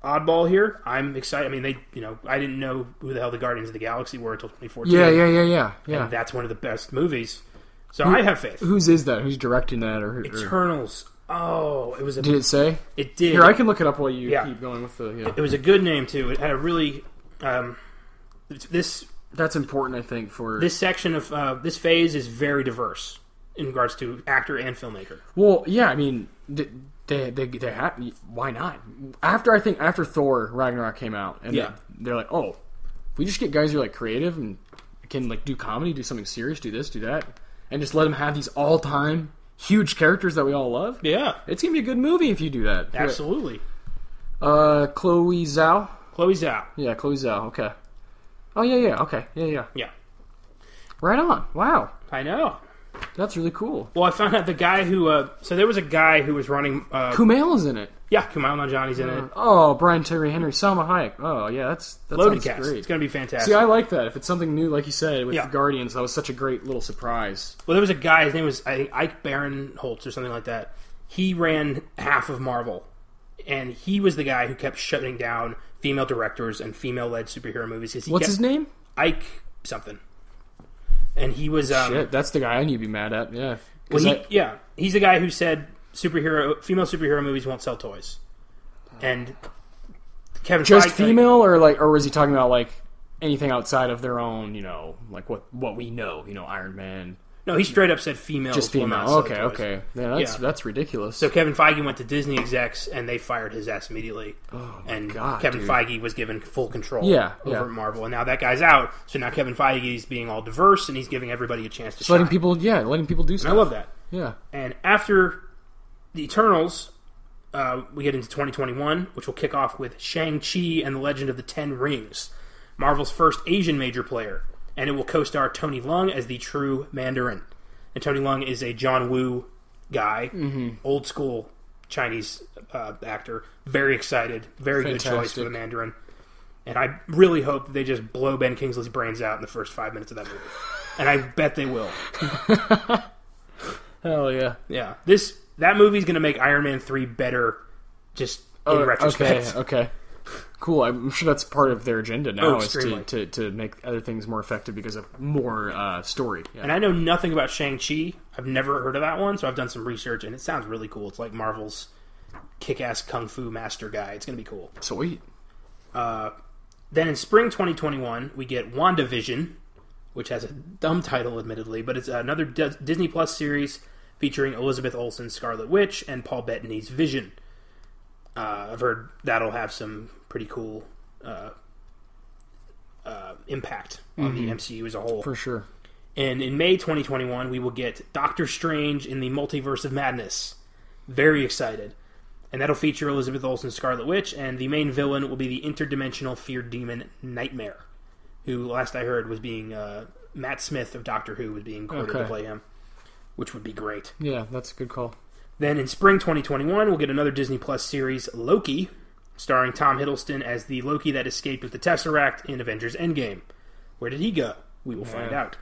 oddball here. I'm excited. I mean, they, you know, I didn't know who the hell the Guardians of the Galaxy were until 2014. yeah, yeah, yeah, yeah, yeah. And that's one of the best movies. So I have faith. Whose is that? Who's directing that? Or, or Eternals. Oh, it was a. did it say? It did. Here, I can look it up while you Yeah. keep going with the. Yeah. It was a good name too. It had a really um, this That's important, I think, for this section of uh, this phase is very diverse in regards to actor and filmmaker. Well, yeah, I mean, they they, they have, why not? After I think after Thor Ragnarok came out, and Yeah. they, are like, oh, if we just get guys who are like creative and can like do comedy, do something serious, do this, do that, and just let them have these all time huge characters that we all love. Yeah, It's gonna be a good movie if you do that. absolutely. Uh, Chloe Zhao. Chloe Zhao. Yeah, Chloe Zhao. Okay. Oh yeah, yeah. Okay. Yeah, yeah. Yeah, Right on. Wow, I know. That's really cool. Well, I found out the guy who. Uh, so there was a guy who was running. Uh, Kumail is in it. yeah, Kumail Nanjiani's in it. Oh, Brian Tyree Henry, Salma Hayek. Oh yeah, that's that Loaded sounds cast. great. It's going to be fantastic. See, I like that. If it's something new, like you said, with Yeah. the Guardians, that was such a great little surprise. Well, there was a guy. His name was I think Ike Barinholtz or something like that. He ran half of Marvel, and he was the guy who kept shutting down female directors and female-led superhero movies. 'cause He What's kept, his name? Ike something. And he was um, Shit, that's the guy I need to be mad at. Yeah. well, he, I- yeah, he's the guy who said superhero female superhero movies won't sell toys, and Kevin just Feige- female, or like, or was he talking about like anything outside of their own? You know, like what what we know. You know, Iron Man, No, he straight up said female. just female. Okay, okay. Yeah, that's Yeah. that's ridiculous. So Kevin Feige went to Disney execs, and they fired his ass immediately. Oh and God, Kevin dude. Feige was given full control Yeah, over yeah. Marvel, and now that guy's out. So now Kevin Feige is being all diverse, and he's giving everybody a chance to Just letting people, yeah, letting people do And. I love that. Yeah. And after the Eternals, uh, we get into 2021, which will kick off with Shang-Chi and the Legend of the Ten Rings, Marvel's first Asian major player. And it will co star Tony Leung as the true Mandarin. And Tony Leung is a John Woo guy, Mm-hmm. old school Chinese uh, actor. Very excited. Very good choice for the Mandarin. And I really hope that they just blow Ben Kingsley's brains out in the first five minutes of that movie. And I bet they will. Hell yeah. Yeah, this that movie's going to make Iron Man three better. Just in Oh, retrospect, Okay, okay. Cool. I'm sure that's part of their agenda now Oh, is to, to, to make other things more effective because of more uh, story. Yeah. and I know nothing about Shang Chi. I've never heard of that one, so I've done some research, and it sounds really cool. It's like Marvel's kick-ass kung fu master guy. It's going to be cool. Sweet. Then in spring 2021, we get WandaVision, which has a dumb title, admittedly, but it's another D- Disney Plus series featuring Elizabeth Olsen's Scarlet Witch and Paul Bettany's Vision. Uh, I've heard that'll have some pretty cool uh, uh, impact on the MCU as a whole. For sure. And in May 2021, we will get Doctor Strange in the Multiverse of Madness. Very excited. And that'll feature Elizabeth Olsen's Scarlet Witch, and the main villain will be the interdimensional fear demon Nightmare, who, last I heard, was being uh, Matt Smith of Doctor Who was being quoted to play him, which would be great. Yeah, that's a good call. Then in spring 2021, we'll get another Disney Plus series, Loki, starring Tom Hiddleston as the Loki that escaped with the Tesseract in Avengers Endgame. Where did he go? We will find out.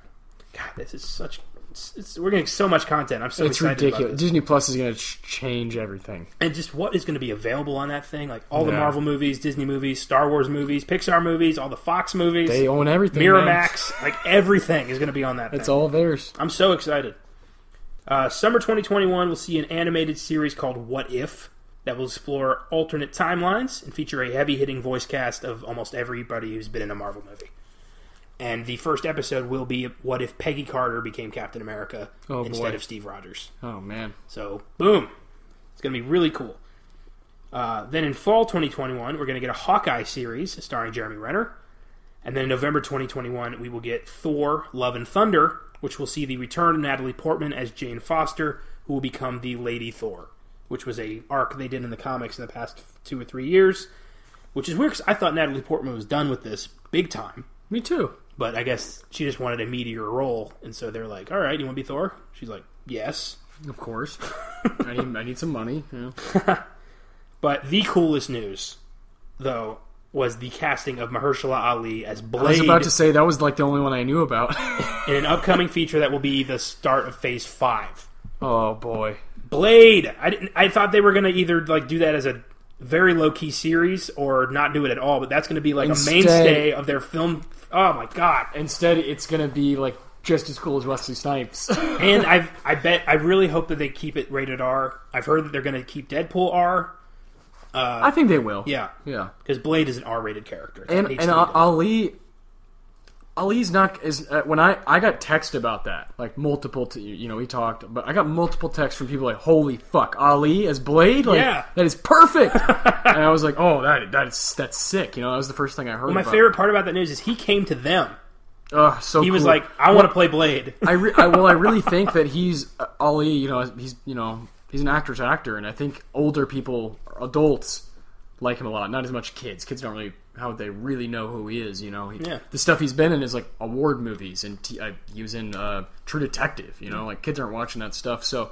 God, this is such. It's, it's, we're getting so much content. I'm so excited. It's excited ridiculous. Disney Plus is going to ch- change everything. And just what is going to be available on that thing? Like all the Marvel movies, Disney movies, Star Wars movies, Pixar movies, all the Fox movies, They own everything. man. Miramax, like everything is going to be on that. It's thing. all theirs. I'm so excited. Uh, summer 2021, we'll see an animated series called What If that will explore alternate timelines and feature a heavy hitting voice cast of almost everybody who's been in a Marvel movie. And the first episode will be What If Peggy Carter became Captain America Oh, instead boy. of Steve Rogers. Oh, man. So, boom. It's going to be really cool. Uh, then in fall 2021, we're going to get a Hawkeye series starring Jeremy Renner. And then in November 2021, we will get Thor Love and Thunder, which will see the return of Natalie Portman as Jane Foster, who will become the Lady Thor, which was a arc they did in the comics in the past two or three years. Which is weird because I thought Natalie Portman was done with this big time, Me too. but I guess she just wanted a meatier role, and so they're like, "All right, you want to be Thor?" She's like, "Yes." Of course. I need I need some money. Yeah. But the coolest news, though, was the casting of Mahershala Ali as Blade. I was about to say that was like the only one I knew about. in an upcoming feature that will be the start of Phase Five. oh boy. Blade. I didn't. I thought they were going to either like do that as a very low key series or not do it at all. But that's going to be like Instead- a mainstay of their film. Oh my god! Instead, it's gonna be like just as cool as Wesley Snipes. And I I bet I really hope that they keep it rated R. I've heard that they're going to keep Deadpool R. I think they will. Yeah, Yeah. because Blade is an R rated character. And and to. Ali, Ali's not is uh, when I I got text about that like multiple t- you know we talked but I got multiple texts from people like holy fuck Ali as Blade like Yeah. that is perfect and I was like oh that that is that's sick you know that was the first thing I heard. My about. favorite part about that news is he came to them. Ugh, so He was like, "I want to play Blade." I, re- I well, I really think that he's uh, Ali. You know, he's you know he's an actor's actor, and I think older people, adults, like him a lot. Not as much kids. Kids don't really how they really know who he is. You know, he, Yeah. the stuff he's been in is like award movies, and t- uh, he was in uh, True Detective. You know, like kids aren't watching that stuff. So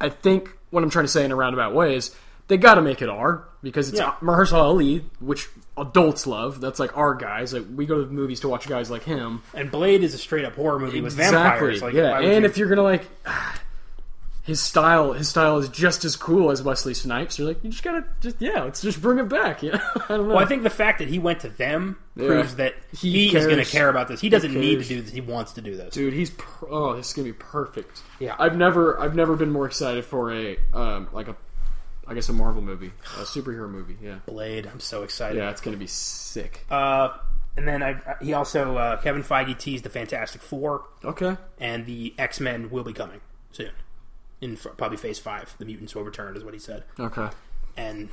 I think what I'm trying to say in a roundabout way is they got to make it R because it's Yeah. Mahershala Ali, which adults love. That's like our guys. Like we go to the movies to watch guys like him. And Blade is a straight up horror movie with vampires. Like, yeah. And you- if you're gonna like, his style, his style is just as cool as Wesley Snipes. You're like, you just gotta, just yeah, let's just bring it back. Yeah, I don't know. well, I think the fact that he went to them Yeah. proves that He he, is going to care about this. He doesn't need to do this. He wants to do this. dude, he's per- oh, this is gonna be perfect. Yeah. I've never, I've never been more excited for a um, like a, I guess a Marvel movie, a superhero movie. Yeah, Blade. I'm so excited. yeah, it's gonna be sick. Uh, and then I, he also uh, Kevin Feige teased the Fantastic Four Okay. and the X Men will be coming soon. In f- probably Phase Five, the mutants will return, is what he said. Okay. And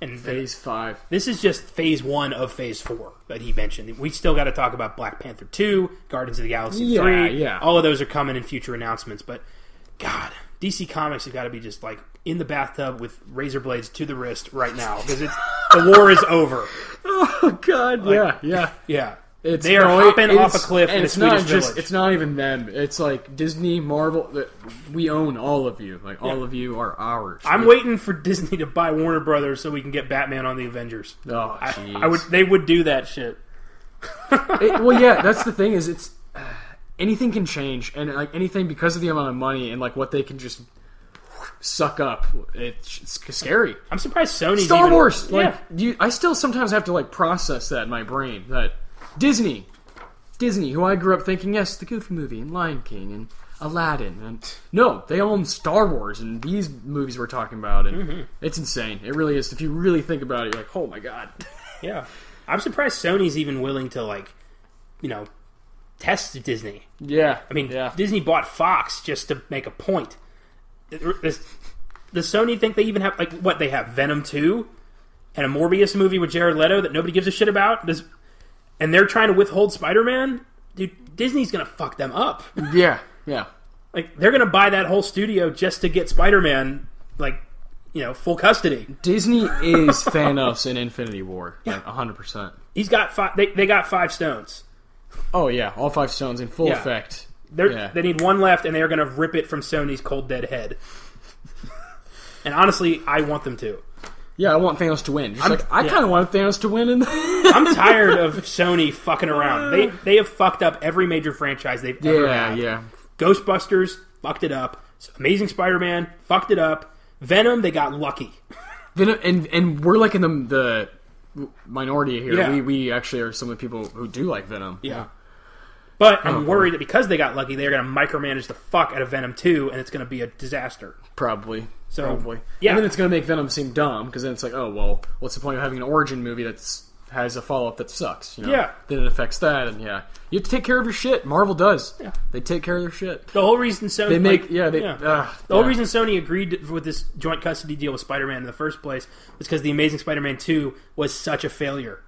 and Phase five. This is just phase one of phase four that he mentioned. We still got to talk about Black Panther 2, Guardians of the Galaxy Yeah, 3. yeah. All of those are coming in future announcements. But, God, DC Comics have got to be just like in the bathtub with razor blades to the wrist right now because it's the war is over. Oh God. yeah. Yeah. Yeah. It's, They are no, it- hopping off a cliff and it's not just village. it's not even them. It's like Disney, Marvel. We own all of you. Like all Yeah. of you are ours. I'm waiting for Disney to buy Warner Brothers so we can get Batman on the Avengers. Oh, I. I would. They would do that shit. It- well, yeah, that's the thing. Is it's uh, anything can change, and like anything because of the amount of money and like what they can just suck up. It's, it's scary. I'm surprised Sony Star even- Wars. Like yeah. you, I still sometimes have to like process that in my brain. That Disney, Disney, who I grew up thinking, yes, the Goofy movie and Lion King and Aladdin, and no, they own Star Wars and these movies we're talking about, and Mm-hmm. it's insane. It really is. If you really think about it, you're like, oh my god. Yeah, I'm surprised Sony's even willing to like, you know, test Disney. Yeah, I mean, yeah. Disney bought Fox just to make a point. Does, does Sony think they even have like what they have Venom two and a Morbius movie with Jared Leto that nobody gives a shit about? Does and they're trying to withhold Spider Man? Dude, Disney's gonna fuck them up. yeah, yeah. Like they're gonna buy that whole studio just to get Spider Man, like you know, full custody. Disney is Thanos in Infinity War, like hundred percent. He's got five. They, they got five stones. Oh yeah, all five stones in full Yeah. effect. Yeah. They need one left, and they are going to rip it from Sony's cold dead head. and honestly, I want them to. Yeah, I want Thanos to win. Like I yeah. kind of want Thanos to win. In I'm tired of Sony fucking around. They they have fucked up every major franchise they've ever yeah, had. yeah. Ghostbusters fucked it up. Amazing Spider-Man fucked it up. Venom, they got lucky. Then and and we're like in the the minority here. Yeah. We we actually are some of the people who do like Venom. Yeah. But Oh, I'm worried that because they got lucky, they're going to micromanage the fuck out of Venom 2, and it's going to be a disaster. Probably. So, Probably. yeah. And then it's going to make Venom seem dumb because then it's like, oh well, what's the point of having an origin movie that's has a follow up that sucks? You know? Yeah. Then it affects that, and yeah, you have to take care of your shit. Marvel does. Yeah. They take care of their shit. The whole reason Sony They make like, yeah. They yeah. Uh, The whole yeah. reason Sony agreed with this joint custody deal with Spider-Man in the first place was because the Amazing Spider-Man 2 was such a failure.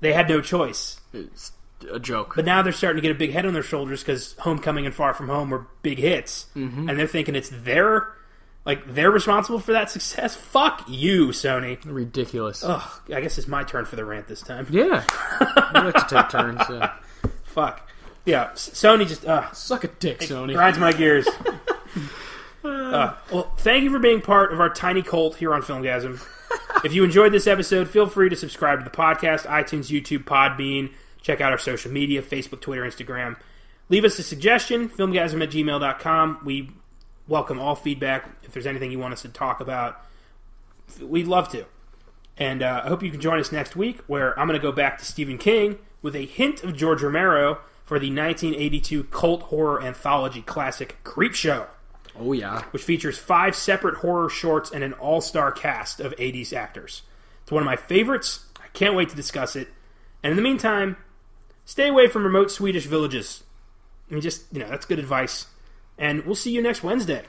They had no choice. it's a joke. But now they're starting to get a big head on their shoulders because Homecoming and Far From Home were big hits, Mm-hmm. and they're thinking it's their like they're responsible for that success. Fuck you, Sony. Ridiculous. Ugh, I guess it's my turn for the rant this time. Yeah. I like to take turns. Yeah. Fuck. Yeah, Sony just uh, Suck a dick, Sony. grinds my gears. Uh, well, thank you for being part of our tiny cult here on Filmgazm. if you enjoyed this episode, feel free to subscribe to the podcast, iTunes, YouTube, Podbean. Check out our social media Facebook, Twitter, Instagram. Leave us a suggestion, filmgazm at gmail.com. We welcome all feedback. If there's anything you want us to talk about, we'd love to. And uh, I hope you can join us next week, where I'm going to go back to Stephen King with a hint of George Romero for the 1982 cult horror anthology classic Creepshow Oh yeah. which features five separate horror shorts and an all star cast of 80s actors. It's one of my favorites. I can't wait to discuss it. And in the meantime, stay away from remote Swedish villages. I mean, just, you know, that's good advice. And we'll see you next Wednesday.